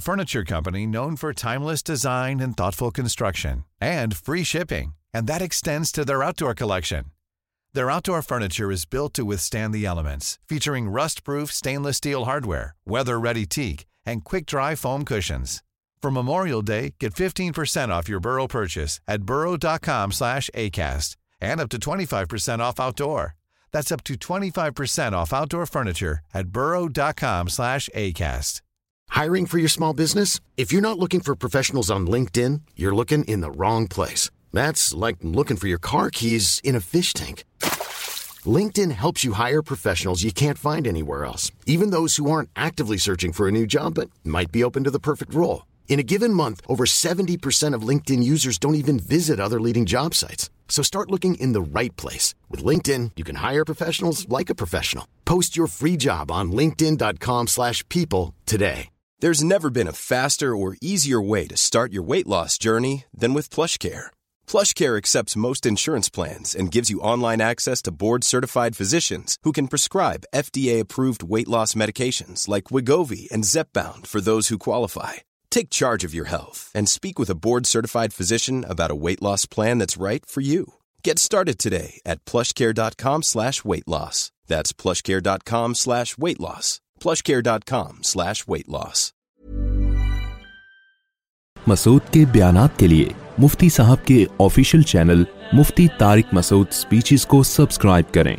Furniture company not for timeless design construction collection furniture weather very teak and کئی form کرشن from امور bro purchase off out پر Hiring for your small business? If you're not looking for professionals on LinkedIn, you're looking in the wrong place. That's like looking for your car keys in a fish tank. LinkedIn helps you hire professionals you can't find anywhere else, even those who aren't actively searching for a new job but might be open to the perfect role. In a given month, over 70% of LinkedIn users don't even visit other leading job sites. So start looking in the right place. With LinkedIn, you can hire professionals like a professional. Post your free job on linkedin.com/people today. There's never been a faster or easier way to start your weight loss journey than with PlushCare. PlushCare accepts most insurance plans and gives you online access to board-certified physicians who can prescribe FDA-approved weight loss medications like Wegovy and Zepbound for those who qualify. Take charge of your health and speak with a board-certified physician about a weight loss plan that's right for you. Get started today at PlushCare.com/weight-loss. That's PlushCare.com/weight-loss. plushcare.com slash weight loss Masood کے بیانات کے لیے مفتی صاحب کے official channel Mufti Tariq Masood speeches کو subscribe کریں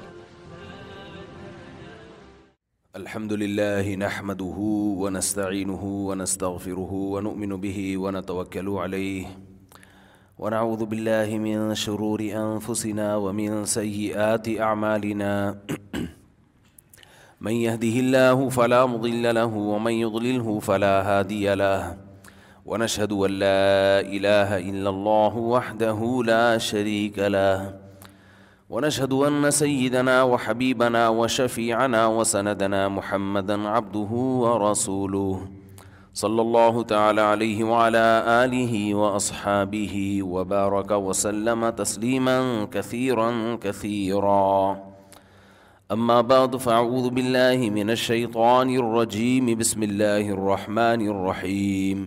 الحمد لله نحمده ونستعينه ونستغفره ونؤمن به ونتوكل عليه ونعوذ بالله من شرور أنفسنا ومن سيئات أعمالنا من يهده الله فلا مضل له ومن يضلله فلا هادي له ونشهد أن لا إله إلا الله وحده لا شريك له ونشهد أن سيدنا وحبيبنا وشفيعنا وسندنا محمدا عبده ورسوله صلى الله تعالى عليه وعلى آله وأصحابه وبارك وسلم تسليما كثيرا كثيرا اما بعد فاعوذ باللہ من الشیطان الرجیم بسم اللہ الرحمن الرحیم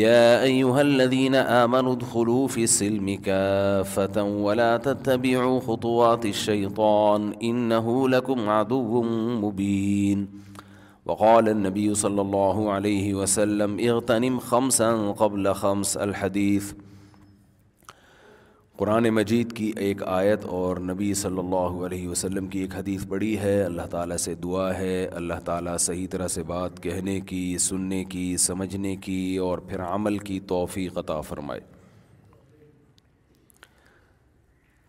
يا أيها الذين آمنوا ادخلوا في السلم كافة ولا تتبعوا خطوات الشيطان إنه لكم عدو مبين وقال النبي صلى الله عليه وسلم اغتنم خمسا قبل خمس الحديث قرآن مجید کی ایک آیت اور نبی صلی اللہ علیہ وسلم کی ایک حدیث پڑھی ہے اللہ تعالیٰ سے دعا ہے اللہ تعالیٰ صحیح طرح سے بات کہنے کی سننے کی سمجھنے کی اور پھر عمل کی توفیق عطا فرمائے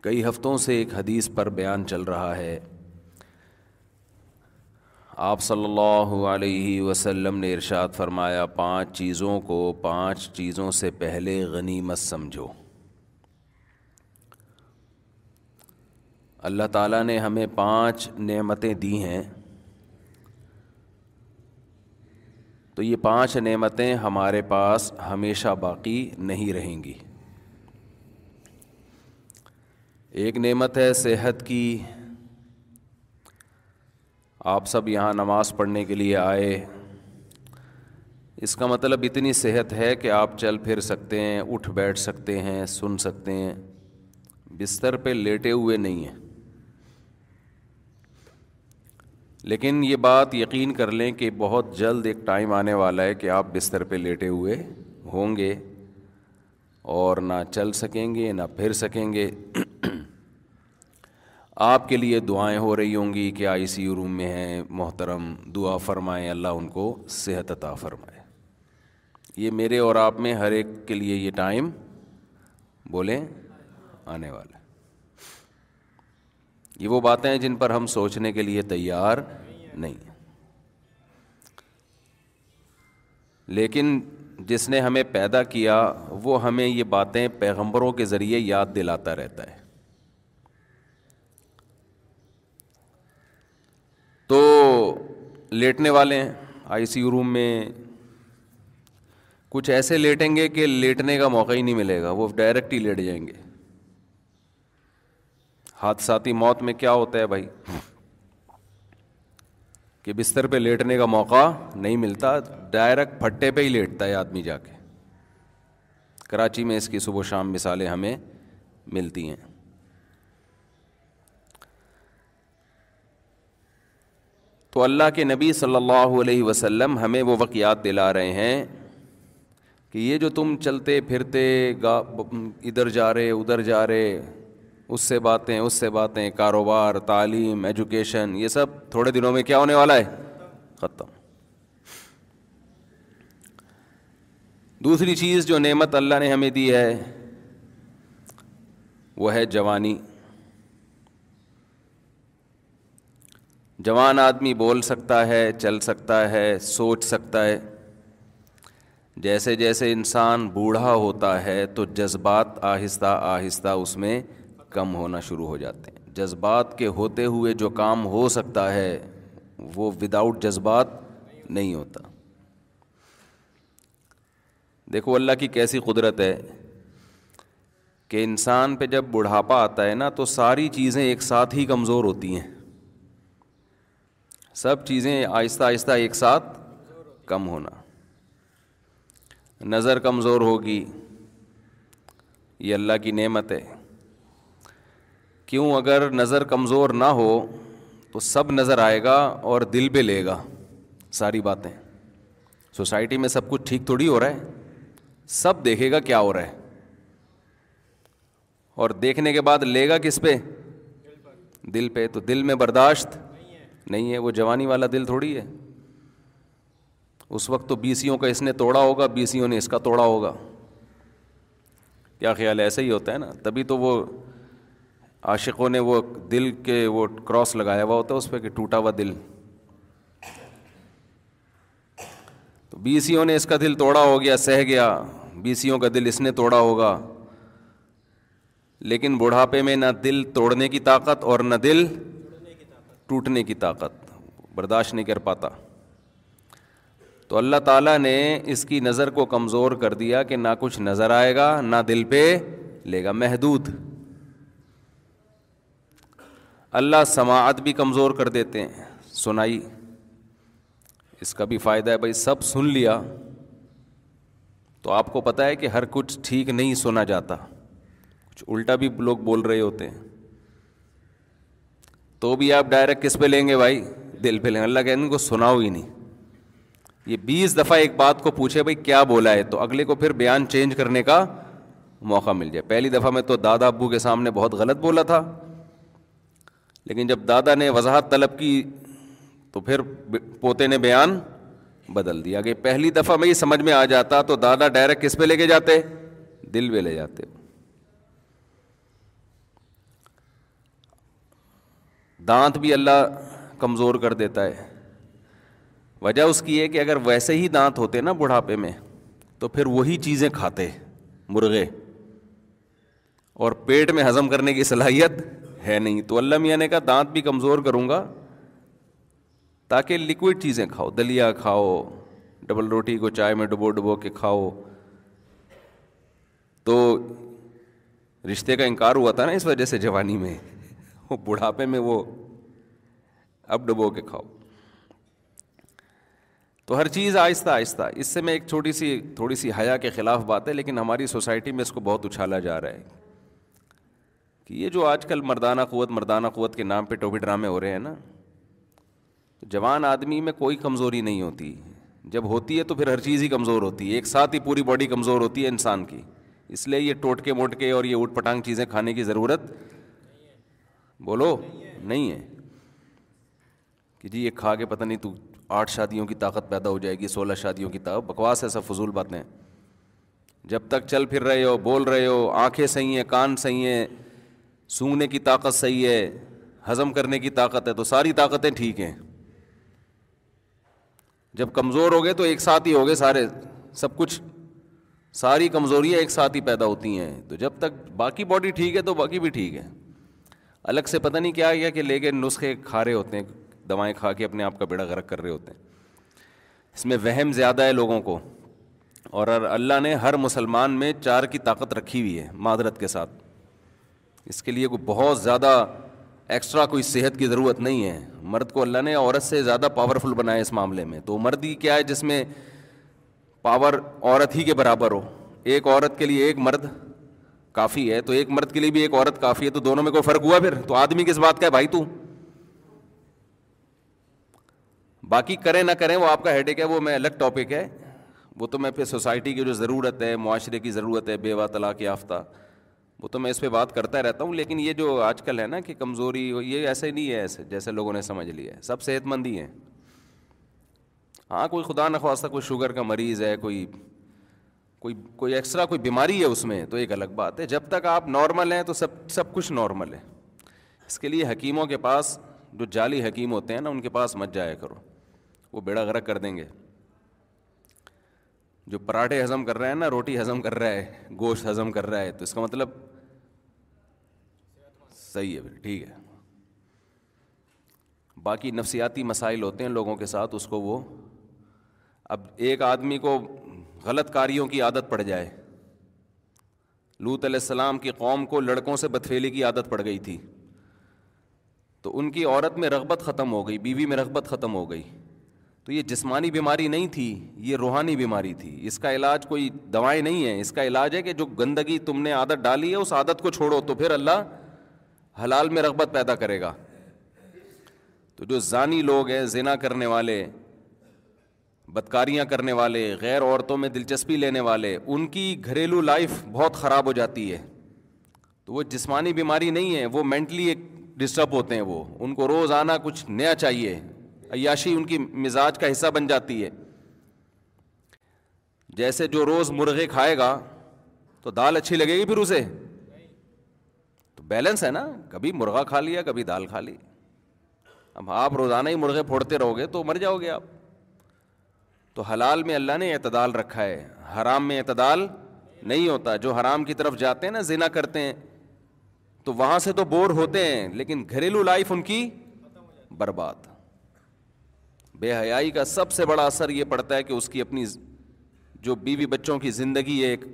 کئی ہفتوں سے ایک حدیث پر بیان چل رہا ہے آپ صلی اللہ علیہ وسلم نے ارشاد فرمایا پانچ چیزوں کو پانچ چیزوں سے پہلے غنیمت سمجھو اللہ تعالیٰ نے ہمیں پانچ نعمتیں دی ہیں تو یہ پانچ نعمتیں ہمارے پاس ہمیشہ باقی نہیں رہیں گی ایک نعمت ہے صحت کی آپ سب یہاں نماز پڑھنے کے لیے آئے اس کا مطلب اتنی صحت ہے کہ آپ چل پھر سکتے ہیں اٹھ بیٹھ سکتے ہیں سن سکتے ہیں بستر پہ لیٹے ہوئے نہیں ہیں لیکن یہ بات یقین کر لیں کہ بہت جلد ایک ٹائم آنے والا ہے کہ آپ بستر پہ لیٹے ہوئے ہوں گے اور نہ چل سکیں گے نہ پھر سکیں گے آپ کے لیے دعائیں ہو رہی ہوں گی کہ آئی سی یو روم میں ہیں محترم دعا فرمائیں اللہ ان کو صحت عطا فرمائے یہ میرے اور آپ میں ہر ایک کے لیے یہ ٹائم بولیں آنے ہے یہ وہ باتیں ہیں جن پر ہم سوچنے کے لیے تیار نہیں لیکن جس نے ہمیں پیدا کیا وہ ہمیں یہ باتیں پیغمبروں کے ذریعے یاد دلاتا رہتا ہے تو لیٹنے والے ہیں آئی سی یو روم میں کچھ ایسے لیٹیں گے کہ لیٹنے کا موقع ہی نہیں ملے گا وہ ڈائریکٹ ہی لیٹ جائیں گے حادثاتی موت میں کیا ہوتا ہے بھائی کہ بستر پہ لیٹنے کا موقع نہیں ملتا ڈائریکٹ پھٹے پہ ہی لیٹتا ہے آدمی جا کے کراچی میں اس کی صبح و شام مثالیں ہمیں ملتی ہیں تو اللہ کے نبی صلی اللہ علیہ وسلم ہمیں وہ وقیات دلا رہے ہیں کہ یہ جو تم چلتے پھرتے ادھر جا رہے ادھر جا رہے اس سے باتیں اس سے باتیں کاروبار تعلیم ایجوکیشن یہ سب تھوڑے دنوں میں کیا ہونے والا ہے ختم دوسری چیز جو نعمت اللہ نے ہمیں دی ہے وہ ہے جوانی جوان آدمی بول سکتا ہے چل سکتا ہے سوچ سکتا ہے جیسے جیسے انسان بوڑھا ہوتا ہے تو جذبات آہستہ آہستہ اس میں کم ہونا شروع ہو جاتے ہیں جذبات کے ہوتے ہوئے جو کام ہو سکتا ہے وہ وداؤٹ جذبات نہیں ہوتا دیکھو اللہ کی کیسی قدرت ہے کہ انسان پہ جب بڑھاپا آتا ہے نا تو ساری چیزیں ایک ساتھ ہی کمزور ہوتی ہیں سب چیزیں آہستہ آہستہ ایک ساتھ کم ہونا نظر کمزور ہوگی یہ اللہ کی نعمت ہے کیوں اگر نظر کمزور نہ ہو تو سب نظر آئے گا اور دل پہ لے گا ساری باتیں سوسائٹی میں سب کچھ ٹھیک تھوڑی ہو رہا ہے سب دیکھے گا کیا ہو رہا ہے اور دیکھنے کے بعد لے گا کس پہ دل پہ تو دل میں برداشت نہیں ہے وہ جوانی والا دل تھوڑی ہے اس وقت تو بی سیوں کا اس نے توڑا ہوگا بی سیوں نے اس کا توڑا ہوگا کیا خیال ہے ایسا ہی ہوتا ہے نا تبھی تو وہ عاشقوں نے وہ دل کے وہ کراس لگایا ہوا ہوتا ہے اس پہ کہ ٹوٹا ہوا دل تو بی سی او نے اس کا دل توڑا ہو گیا سہ گیا بی سی او کا دل اس نے توڑا ہوگا لیکن بڑھاپے میں نہ دل توڑنے کی طاقت اور نہ دل ٹوٹنے کی طاقت برداشت نہیں کر پاتا تو اللہ تعالیٰ نے اس کی نظر کو کمزور کر دیا کہ نہ کچھ نظر آئے گا نہ دل پہ لے گا محدود اللہ سماعت بھی کمزور کر دیتے ہیں سنائی اس کا بھی فائدہ ہے بھائی سب سن لیا تو آپ کو پتہ ہے کہ ہر کچھ ٹھیک نہیں سنا جاتا کچھ الٹا بھی لوگ بول رہے ہوتے ہیں تو بھی آپ ڈائریکٹ کس پہ لیں گے بھائی دل پہ لیں گے اللہ کہ ان کو سناؤ ہی نہیں یہ بیس دفعہ ایک بات کو پوچھے بھائی کیا بولا ہے تو اگلے کو پھر بیان چینج کرنے کا موقع مل جائے پہلی دفعہ میں تو دادا ابو کے سامنے بہت غلط بولا تھا لیکن جب دادا نے وضاحت طلب کی تو پھر پوتے نے بیان بدل دیا کہ پہلی دفعہ میں یہ سمجھ میں آ جاتا تو دادا ڈائریکٹ کس پہ لے کے جاتے دل پہ لے جاتے دانت بھی اللہ کمزور کر دیتا ہے وجہ اس کی ہے کہ اگر ویسے ہی دانت ہوتے نا بڑھاپے میں تو پھر وہی چیزیں کھاتے مرغے اور پیٹ میں ہضم کرنے کی صلاحیت ہے نہیں تو اللہ میاں نے کہا دانت بھی کمزور کروں گا تاکہ لکوڈ چیزیں کھاؤ دلیا کھاؤ ڈبل روٹی کو چائے میں ڈبو ڈبو کے کھاؤ تو رشتے کا انکار ہوا تھا نا اس وجہ سے جوانی میں وہ بڑھاپے میں وہ اب ڈبو کے کھاؤ تو ہر چیز آہستہ آہستہ اس سے میں ایک چھوٹی سی تھوڑی سی حیا کے خلاف بات ہے لیکن ہماری سوسائٹی میں اس کو بہت اچھالا جا رہا ہے کہ یہ جو آج کل مردانہ قوت مردانہ قوت کے نام پہ ٹوپی ڈرامے ہو رہے ہیں نا جوان آدمی میں کوئی کمزوری نہیں ہوتی جب ہوتی ہے تو پھر ہر چیز ہی کمزور ہوتی ہے ایک ساتھ ہی پوری باڈی کمزور ہوتی ہے انسان کی اس لیے یہ ٹوٹکے موٹکے اور یہ اوٹ پٹانگ چیزیں کھانے کی ضرورت بولو نہیں ہے کہ جی یہ کھا کے پتہ نہیں تو آٹھ شادیوں کی طاقت پیدا ہو جائے گی سولہ شادیوں کی طاقت بکواس ایسا فضول باتیں جب تک چل پھر رہے ہو بول رہے ہو آنکھیں صحیح ہیں کان صحیح ہیں سونگنے کی طاقت صحیح ہے ہضم کرنے کی طاقت ہے تو ساری طاقتیں ٹھیک ہیں جب کمزور ہو گئے تو ایک ساتھ ہی ہو گئے سارے سب کچھ ساری کمزوریاں ایک ساتھ ہی پیدا ہوتی ہیں تو جب تک باقی باڈی ٹھیک ہے تو باقی بھی ٹھیک ہے الگ سے پتہ نہیں کیا گیا کہ لے کے نسخے کھا رہے ہوتے ہیں دوائیں کھا کے اپنے آپ کا بیڑا غرق کر رہے ہوتے ہیں اس میں وہم زیادہ ہے لوگوں کو اور اللہ نے ہر مسلمان میں چار کی طاقت رکھی ہوئی ہے معذرت کے ساتھ اس کے لیے کوئی بہت زیادہ ایکسٹرا کوئی صحت کی ضرورت نہیں ہے مرد کو اللہ نے عورت سے زیادہ پاورفل بنایا اس معاملے میں تو مرد ہی کیا ہے جس میں پاور عورت ہی کے برابر ہو ایک عورت کے لیے ایک مرد کافی ہے تو ایک مرد کے لیے بھی ایک عورت کافی ہے تو دونوں میں کوئی فرق ہوا پھر تو آدمی کس بات کا ہے بھائی تو باقی کریں نہ کریں وہ آپ کا ایک ہے وہ میں الگ ٹاپک ہے وہ تو میں پھر سوسائٹی کی جو ضرورت ہے معاشرے کی ضرورت ہے بیوہ طلاق یافتہ وہ تو میں اس پہ بات کرتا رہتا ہوں لیکن یہ جو آج کل ہے نا کہ کمزوری یہ ایسے نہیں ہے ایسے جیسے لوگوں نے سمجھ لیا ہے سب صحت مند ہی ہیں ہاں کوئی خدا نخواستہ کوئی شوگر کا مریض ہے کوئی کوئی کوئی ایکسٹرا کوئی بیماری ہے اس میں تو ایک الگ بات ہے جب تک آپ نارمل ہیں تو سب سب کچھ نارمل ہے اس کے لیے حکیموں کے پاس جو جعلی حکیم ہوتے ہیں نا ان کے پاس مت جایا کرو وہ بیڑا غرق کر دیں گے جو پراٹھے ہضم کر رہے ہیں نا روٹی ہضم کر رہا ہے گوشت ہضم کر رہا ہے تو اس کا مطلب صحیح ہے پھر ٹھیک ہے باقی نفسیاتی مسائل ہوتے ہیں لوگوں کے ساتھ اس کو وہ اب ایک آدمی کو غلط کاریوں کی عادت پڑ جائے لوت علیہ السلام کی قوم کو لڑکوں سے بتفیلی کی عادت پڑ گئی تھی تو ان کی عورت میں رغبت ختم ہو گئی بیوی میں رغبت ختم ہو گئی تو یہ جسمانی بیماری نہیں تھی یہ روحانی بیماری تھی اس کا علاج کوئی دوائیں نہیں ہے اس کا علاج ہے کہ جو گندگی تم نے عادت ڈالی ہے اس عادت کو چھوڑو تو پھر اللہ حلال میں رغبت پیدا کرے گا تو جو زانی لوگ ہیں زنا کرنے والے بدکاریاں کرنے والے غیر عورتوں میں دلچسپی لینے والے ان کی گھریلو لائف بہت خراب ہو جاتی ہے تو وہ جسمانی بیماری نہیں ہے وہ مینٹلی ایک ڈسٹرب ہوتے ہیں وہ ان کو روز آنا کچھ نیا چاہیے عیاشی ان کی مزاج کا حصہ بن جاتی ہے جیسے جو روز مرغے کھائے گا تو دال اچھی لگے گی پھر اسے بیلنس ہے نا کبھی مرغہ کھا لیا کبھی دال کھا لی اب آپ روزانہ ہی مرغے پھوڑتے رہو گے تو مر جاؤ گے آپ تو حلال میں اللہ نے اعتدال رکھا ہے حرام میں اعتدال نہیں ہوتا جو حرام کی طرف جاتے ہیں نا زنا کرتے ہیں تو وہاں سے تو بور ہوتے ہیں لیکن گھریلو لائف ان کی برباد بے حیائی کا سب سے بڑا اثر یہ پڑتا ہے کہ اس کی اپنی جو بیوی بچوں کی زندگی ہے ایک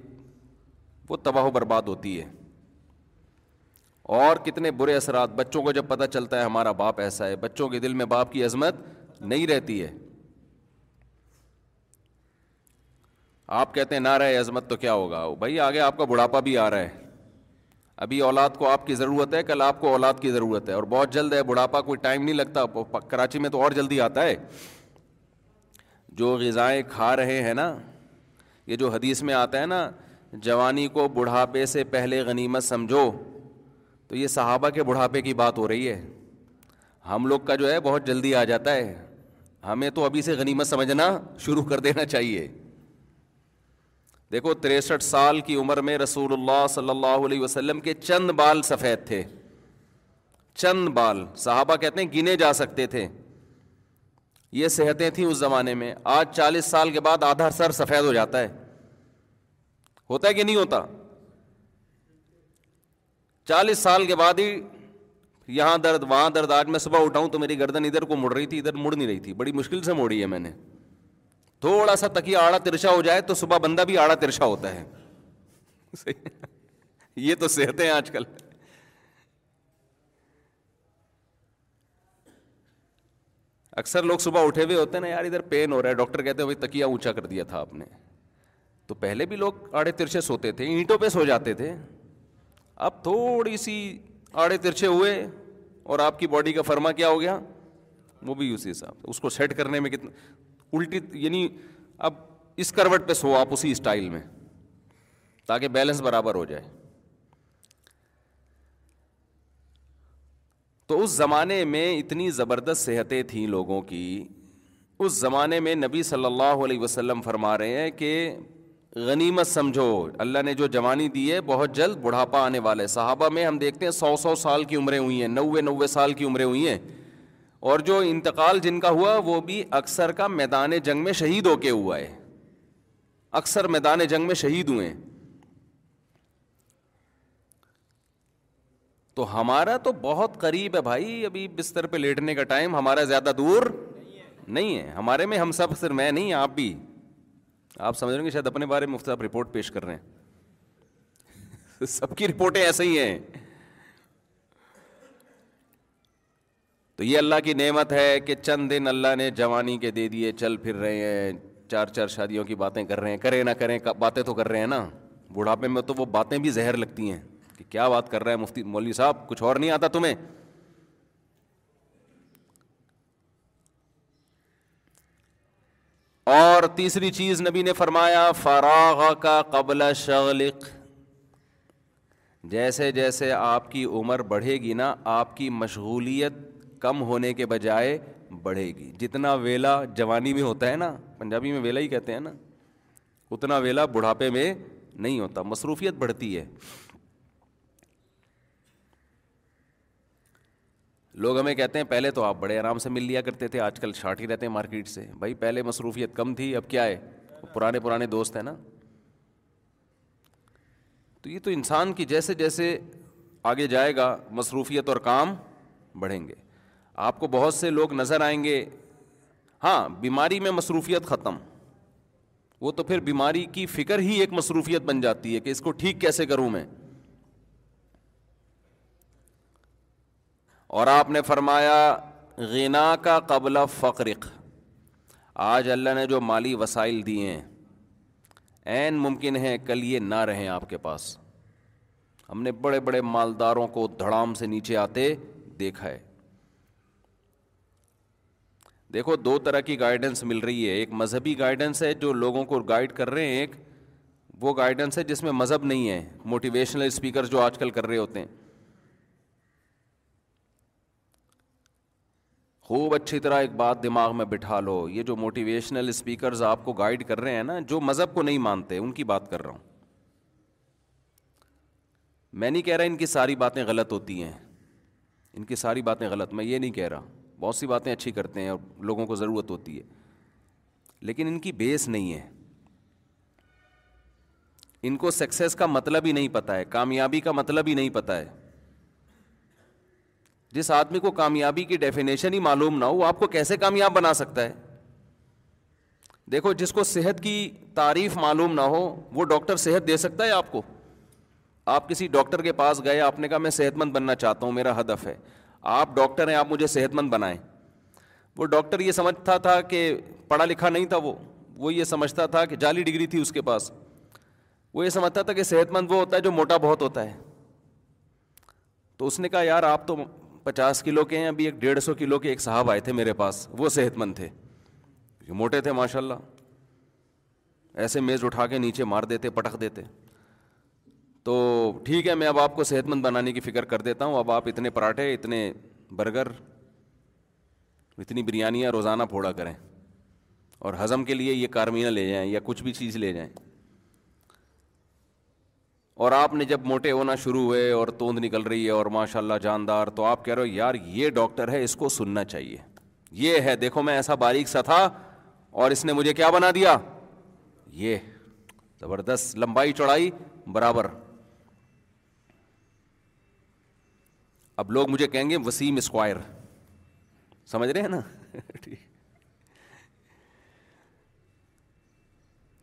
وہ تباہ و برباد ہوتی ہے اور کتنے برے اثرات بچوں کو جب پتہ چلتا ہے ہمارا باپ ایسا ہے بچوں کے دل میں باپ کی عظمت نہیں رہتی ہے آپ کہتے ہیں نہ رہے عظمت تو کیا ہوگا بھائی آگے آپ کا بڑھاپا بھی آ رہا ہے ابھی اولاد کو آپ کی ضرورت ہے کل آپ کو اولاد کی ضرورت ہے اور بہت جلد ہے بڑھاپا کوئی ٹائم نہیں لگتا کراچی میں تو اور جلدی آتا ہے جو غذائیں کھا رہے ہیں نا یہ جو حدیث میں آتا ہے نا جوانی کو بڑھاپے سے پہلے غنیمت سمجھو تو یہ صحابہ کے بڑھاپے کی بات ہو رہی ہے ہم لوگ کا جو ہے بہت جلدی آ جاتا ہے ہمیں تو ابھی سے غنیمت سمجھنا شروع کر دینا چاہیے دیکھو تریسٹھ سال کی عمر میں رسول اللہ صلی اللہ علیہ وسلم کے چند بال سفید تھے چند بال صحابہ کہتے ہیں گنے جا سکتے تھے یہ صحتیں تھیں اس زمانے میں آج چالیس سال کے بعد آدھا سر سفید ہو جاتا ہے ہوتا ہے کہ نہیں ہوتا چالیس سال کے بعد ہی یہاں درد وہاں درد آج میں صبح اٹھاؤں تو میری گردن ادھر کو مڑ رہی تھی ادھر مڑ نہیں رہی تھی بڑی مشکل سے موڑی ہے میں نے تھوڑا سا تکیا آڑا ترشا ہو جائے تو صبح بندہ بھی آڑا ترشا ہوتا ہے یہ تو صحت ہیں آج کل اکثر لوگ صبح اٹھے ہوئے ہوتے ہیں نا یار ادھر پین ہو رہا ہے ڈاکٹر کہتے بھائی تکیا اونچا کر دیا تھا آپ نے تو پہلے بھی لوگ آڑے ترشے سوتے تھے اینٹوں پہ سو جاتے تھے اب تھوڑی سی آڑے ترچھے ہوئے اور آپ کی باڈی کا فرما کیا ہو گیا وہ بھی اسی حساب اس کو سیٹ کرنے میں کتنا الٹی یعنی اب اس کروٹ پہ سو آپ اسی اسٹائل میں تاکہ بیلنس برابر ہو جائے تو اس زمانے میں اتنی زبردست صحتیں تھیں لوگوں کی اس زمانے میں نبی صلی اللہ علیہ وسلم فرما رہے ہیں کہ غنیمت سمجھو اللہ نے جو جوانی دی ہے بہت جلد بڑھاپا آنے والا ہے صحابہ میں ہم دیکھتے ہیں سو سو سال کی عمریں ہوئی ہیں نوے نوے سال کی عمریں ہوئی ہیں اور جو انتقال جن کا ہوا وہ بھی اکثر کا میدان جنگ میں شہید ہو کے ہوا ہے اکثر میدان جنگ میں شہید ہوئے ہیں تو ہمارا تو بہت قریب ہے بھائی ابھی بستر پہ لیٹنے کا ٹائم ہمارا زیادہ دور نہیں ہے ہمارے میں ہم سب صرف میں نہیں آپ بھی آپ سمجھ رہے ہیں شاید اپنے بارے میں مفت آپ رپورٹ پیش کر رہے ہیں سب کی رپورٹیں ایسے ہی ہیں تو یہ اللہ کی نعمت ہے کہ چند دن اللہ نے جوانی کے دے دیے چل پھر رہے ہیں چار چار شادیوں کی باتیں کر رہے ہیں کریں نہ کریں باتیں تو کر رہے ہیں نا بڑھاپے میں تو وہ باتیں بھی زہر لگتی ہیں کہ کیا بات کر رہا ہے مفتی مولوی صاحب کچھ اور نہیں آتا تمہیں اور تیسری چیز نبی نے فرمایا فراغ کا قبل شغلق جیسے جیسے آپ کی عمر بڑھے گی نا آپ کی مشغولیت کم ہونے کے بجائے بڑھے گی جتنا ویلا جوانی میں ہوتا ہے نا پنجابی میں ویلا ہی کہتے ہیں نا اتنا ویلا بڑھاپے میں نہیں ہوتا مصروفیت بڑھتی ہے لوگ ہمیں کہتے ہیں پہلے تو آپ بڑے آرام سے مل لیا کرتے تھے آج کل شارٹ ہی رہتے ہیں مارکیٹ سے بھائی پہلے مصروفیت کم تھی اب کیا ہے پرانے پرانے دوست ہیں نا تو یہ تو انسان کی جیسے جیسے آگے جائے گا مصروفیت اور کام بڑھیں گے آپ کو بہت سے لوگ نظر آئیں گے ہاں بیماری میں مصروفیت ختم وہ تو پھر بیماری کی فکر ہی ایک مصروفیت بن جاتی ہے کہ اس کو ٹھیک کیسے کروں میں اور آپ نے فرمایا غنا کا قبل فقرق آج اللہ نے جو مالی وسائل دیے ہیں عین ممکن ہے کل یہ نہ رہیں آپ کے پاس ہم نے بڑے بڑے مالداروں کو دھڑام سے نیچے آتے دیکھا ہے دیکھو دو طرح کی گائیڈنس مل رہی ہے ایک مذہبی گائیڈنس ہے جو لوگوں کو گائیڈ کر رہے ہیں ایک وہ گائیڈنس ہے جس میں مذہب نہیں ہے موٹیویشنل اسپیکر جو آج کل کر رہے ہوتے ہیں خوب اچھی طرح ایک بات دماغ میں بٹھا لو یہ جو موٹیویشنل اسپیکرز آپ کو گائڈ کر رہے ہیں نا جو مذہب کو نہیں مانتے ان کی بات کر رہا ہوں میں نہیں کہہ رہا ان کی ساری باتیں غلط ہوتی ہیں ان کی ساری باتیں غلط میں یہ نہیں کہہ رہا بہت سی باتیں اچھی کرتے ہیں اور لوگوں کو ضرورت ہوتی ہے لیکن ان کی بیس نہیں ہے ان کو سکسیز کا مطلب ہی نہیں پتہ ہے کامیابی کا مطلب ہی نہیں پتہ ہے جس آدمی کو کامیابی کی ڈیفینیشن ہی معلوم نہ ہو وہ آپ کو کیسے کامیاب بنا سکتا ہے دیکھو جس کو صحت کی تعریف معلوم نہ ہو وہ ڈاکٹر صحت دے سکتا ہے آپ کو آپ کسی ڈاکٹر کے پاس گئے آپ نے کہا میں صحت مند بننا چاہتا ہوں میرا ہدف ہے آپ ڈاکٹر ہیں آپ مجھے صحت مند بنائیں وہ ڈاکٹر یہ سمجھتا تھا کہ پڑھا لکھا نہیں تھا وہ وہ یہ سمجھتا تھا کہ جعلی ڈگری تھی اس کے پاس وہ یہ سمجھتا تھا کہ صحت مند وہ ہوتا ہے جو موٹا بہت ہوتا ہے تو اس نے کہا یار آپ تو پچاس کلو کے ہیں ابھی ایک ڈیڑھ سو کلو کے ایک صاحب آئے تھے میرے پاس وہ صحت مند تھے موٹے تھے ماشاء اللہ ایسے میز اٹھا کے نیچے مار دیتے پٹخ دیتے تو ٹھیک ہے میں اب آپ کو صحت مند بنانے کی فکر کر دیتا ہوں اب آپ اتنے پراٹھے اتنے برگر اتنی بریانیاں روزانہ پھوڑا کریں اور ہضم کے لیے یہ کارمینہ لے جائیں یا کچھ بھی چیز لے جائیں اور آپ نے جب موٹے ہونا شروع ہوئے اور توند نکل رہی ہے اور ماشاء اللہ جاندار تو آپ کہہ رہے ہو یار یہ ڈاکٹر ہے اس کو سننا چاہیے یہ ہے دیکھو میں ایسا باریک سا تھا اور اس نے مجھے کیا بنا دیا یہ زبردست لمبائی چوڑائی برابر اب لوگ مجھے کہیں گے وسیم اسکوائر سمجھ رہے ہیں نا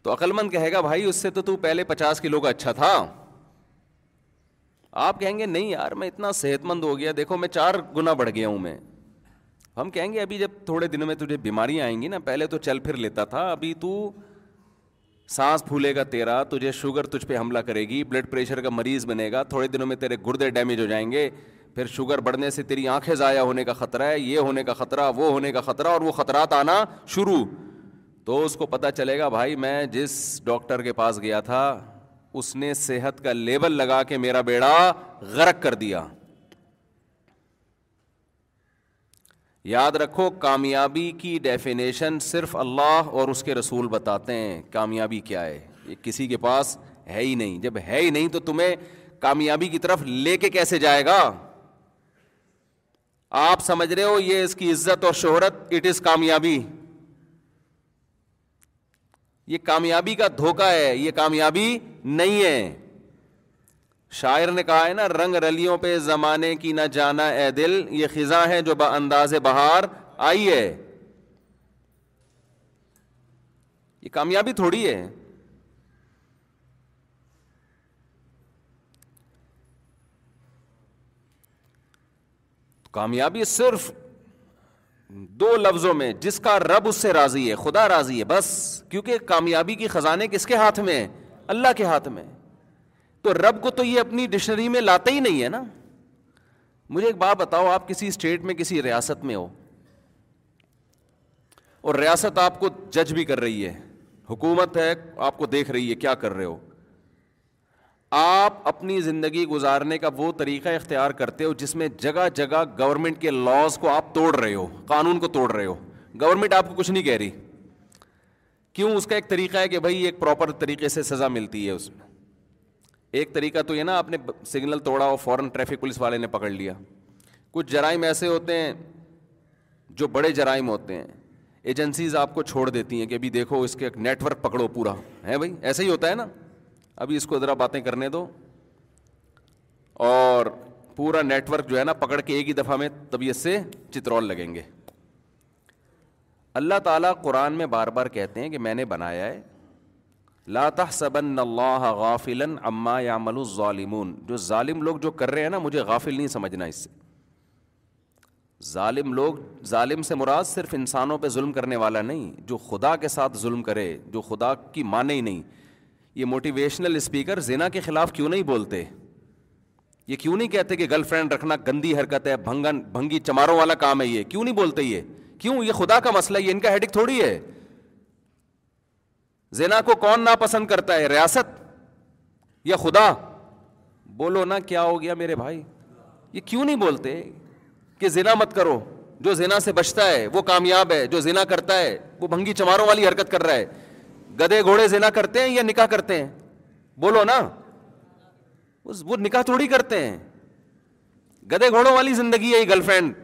تو عقل مند کہے گا بھائی اس سے تو تو پہلے پچاس کلو کا اچھا تھا آپ کہیں گے نہیں یار میں اتنا صحت مند ہو گیا دیکھو میں چار گنا بڑھ گیا ہوں میں ہم کہیں گے ابھی جب تھوڑے دنوں میں تجھے بیماریاں آئیں گی نا پہلے تو چل پھر لیتا تھا ابھی تو سانس پھولے گا تیرا تجھے شوگر تجھ پہ حملہ کرے گی بلڈ پریشر کا مریض بنے گا تھوڑے دنوں میں تیرے گردے ڈیمیج ہو جائیں گے پھر شوگر بڑھنے سے تیری آنکھیں ضائع ہونے کا خطرہ ہے یہ ہونے کا خطرہ وہ ہونے کا خطرہ اور وہ خطرات آنا شروع تو اس کو پتہ چلے گا بھائی میں جس ڈاکٹر کے پاس گیا تھا اس نے صحت کا لیبل لگا کے میرا بیڑا غرق کر دیا یاد رکھو کامیابی کی ڈیفینیشن صرف اللہ اور اس کے رسول بتاتے ہیں کامیابی کیا ہے یہ کسی کے پاس ہے ہی نہیں جب ہے ہی نہیں تو تمہیں کامیابی کی طرف لے کے کیسے جائے گا آپ سمجھ رہے ہو یہ اس کی عزت اور شہرت اٹ از کامیابی یہ کامیابی کا دھوکہ ہے یہ کامیابی نہیں ہے شاعر نے کہا ہے نا رنگ رلیوں پہ زمانے کی نہ جانا اے دل یہ خزاں ہے جو با انداز بہار آئی ہے یہ کامیابی تھوڑی ہے کامیابی صرف دو لفظوں میں جس کا رب اس سے راضی ہے خدا راضی ہے بس کیونکہ کامیابی کی خزانے کس کے ہاتھ میں ہے اللہ کے ہاتھ میں تو رب کو تو یہ اپنی ڈکشنری میں لاتے ہی نہیں ہے نا مجھے ایک بات بتاؤ آپ کسی اسٹیٹ میں کسی ریاست میں ہو اور ریاست آپ کو جج بھی کر رہی ہے حکومت ہے آپ کو دیکھ رہی ہے کیا کر رہے ہو آپ اپنی زندگی گزارنے کا وہ طریقہ اختیار کرتے ہو جس میں جگہ جگہ گورنمنٹ کے لاس کو آپ توڑ رہے ہو قانون کو توڑ رہے ہو گورنمنٹ آپ کو کچھ نہیں کہہ رہی کیوں اس کا ایک طریقہ ہے کہ بھائی ایک پراپر طریقے سے سزا ملتی ہے اس میں ایک طریقہ تو یہ نا آپ نے سگنل توڑا اور فوراً ٹریفک پولیس والے نے پکڑ لیا کچھ جرائم ایسے ہوتے ہیں جو بڑے جرائم ہوتے ہیں ایجنسیز آپ کو چھوڑ دیتی ہیں کہ ابھی دیکھو اس کے نیٹ ورک پکڑو پورا ہے بھائی ایسے ہی ہوتا ہے نا ابھی اس کو ذرا باتیں کرنے دو اور پورا نیٹ ورک جو ہے نا پکڑ کے ایک ہی دفعہ میں طبیعت سے چترول لگیں گے اللہ تعالیٰ قرآن میں بار بار کہتے ہیں کہ میں نے بنایا ہے لاتا سب غافل عماں یا ملو الظالمون جو ظالم لوگ جو کر رہے ہیں نا مجھے غافل نہیں سمجھنا اس سے ظالم لوگ ظالم سے مراد صرف انسانوں پہ ظلم کرنے والا نہیں جو خدا کے ساتھ ظلم کرے جو خدا کی مانے ہی نہیں یہ موٹیویشنل اسپیکر زینا کے خلاف کیوں نہیں بولتے یہ کیوں نہیں کہتے کہ گرل فرینڈ رکھنا گندی حرکت ہے بھنگن بھنگی چماروں والا کام ہے یہ کیوں نہیں بولتے یہ کیوں یہ خدا کا مسئلہ یہ ان کا ہیڈک تھوڑی ہے زینا کو کون ناپسند کرتا ہے ریاست یا خدا بولو نا کیا ہو گیا میرے بھائی یہ کیوں نہیں بولتے کہ زینا مت کرو جو زینا سے بچتا ہے وہ کامیاب ہے جو زینا کرتا ہے وہ بھنگی چماروں والی حرکت کر رہا ہے گدے گھوڑے زنا کرتے ہیں یا نکاح کرتے ہیں بولو نا وہ نکاح تھوڑی کرتے ہیں گدے گھوڑوں والی زندگی ہے یہ گرل فرینڈ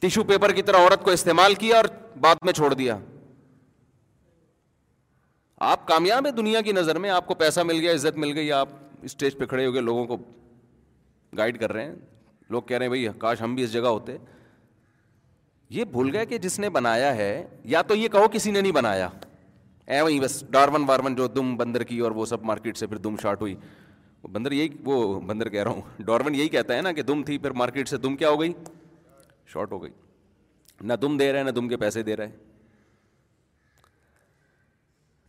ٹیشو پیپر کی طرح عورت کو استعمال کیا اور بعد میں چھوڑ دیا آپ کامیاب ہیں دنیا کی نظر میں آپ کو پیسہ مل گیا عزت مل گئی آپ اسٹیج پہ کھڑے ہو گئے لوگوں کو گائڈ کر رہے ہیں لوگ کہہ رہے ہیں بھائی کاش ہم بھی اس جگہ ہوتے ہیں یہ بھول گئے کہ جس نے بنایا ہے یا تو یہ کہو کسی نے نہیں بنایا اے وہیں بس ڈارون وارون جو دم بندر کی اور وہ سب مارکیٹ سے پھر دم شارٹ ہوئی بندر یہی وہ بندر کہہ رہا ہوں ڈارون یہی کہتا ہے نا کہ دم تھی پھر مارکیٹ سے دم کیا ہو گئی شارٹ ہو گئی نہ دم دے رہے نہ دم کے پیسے دے رہے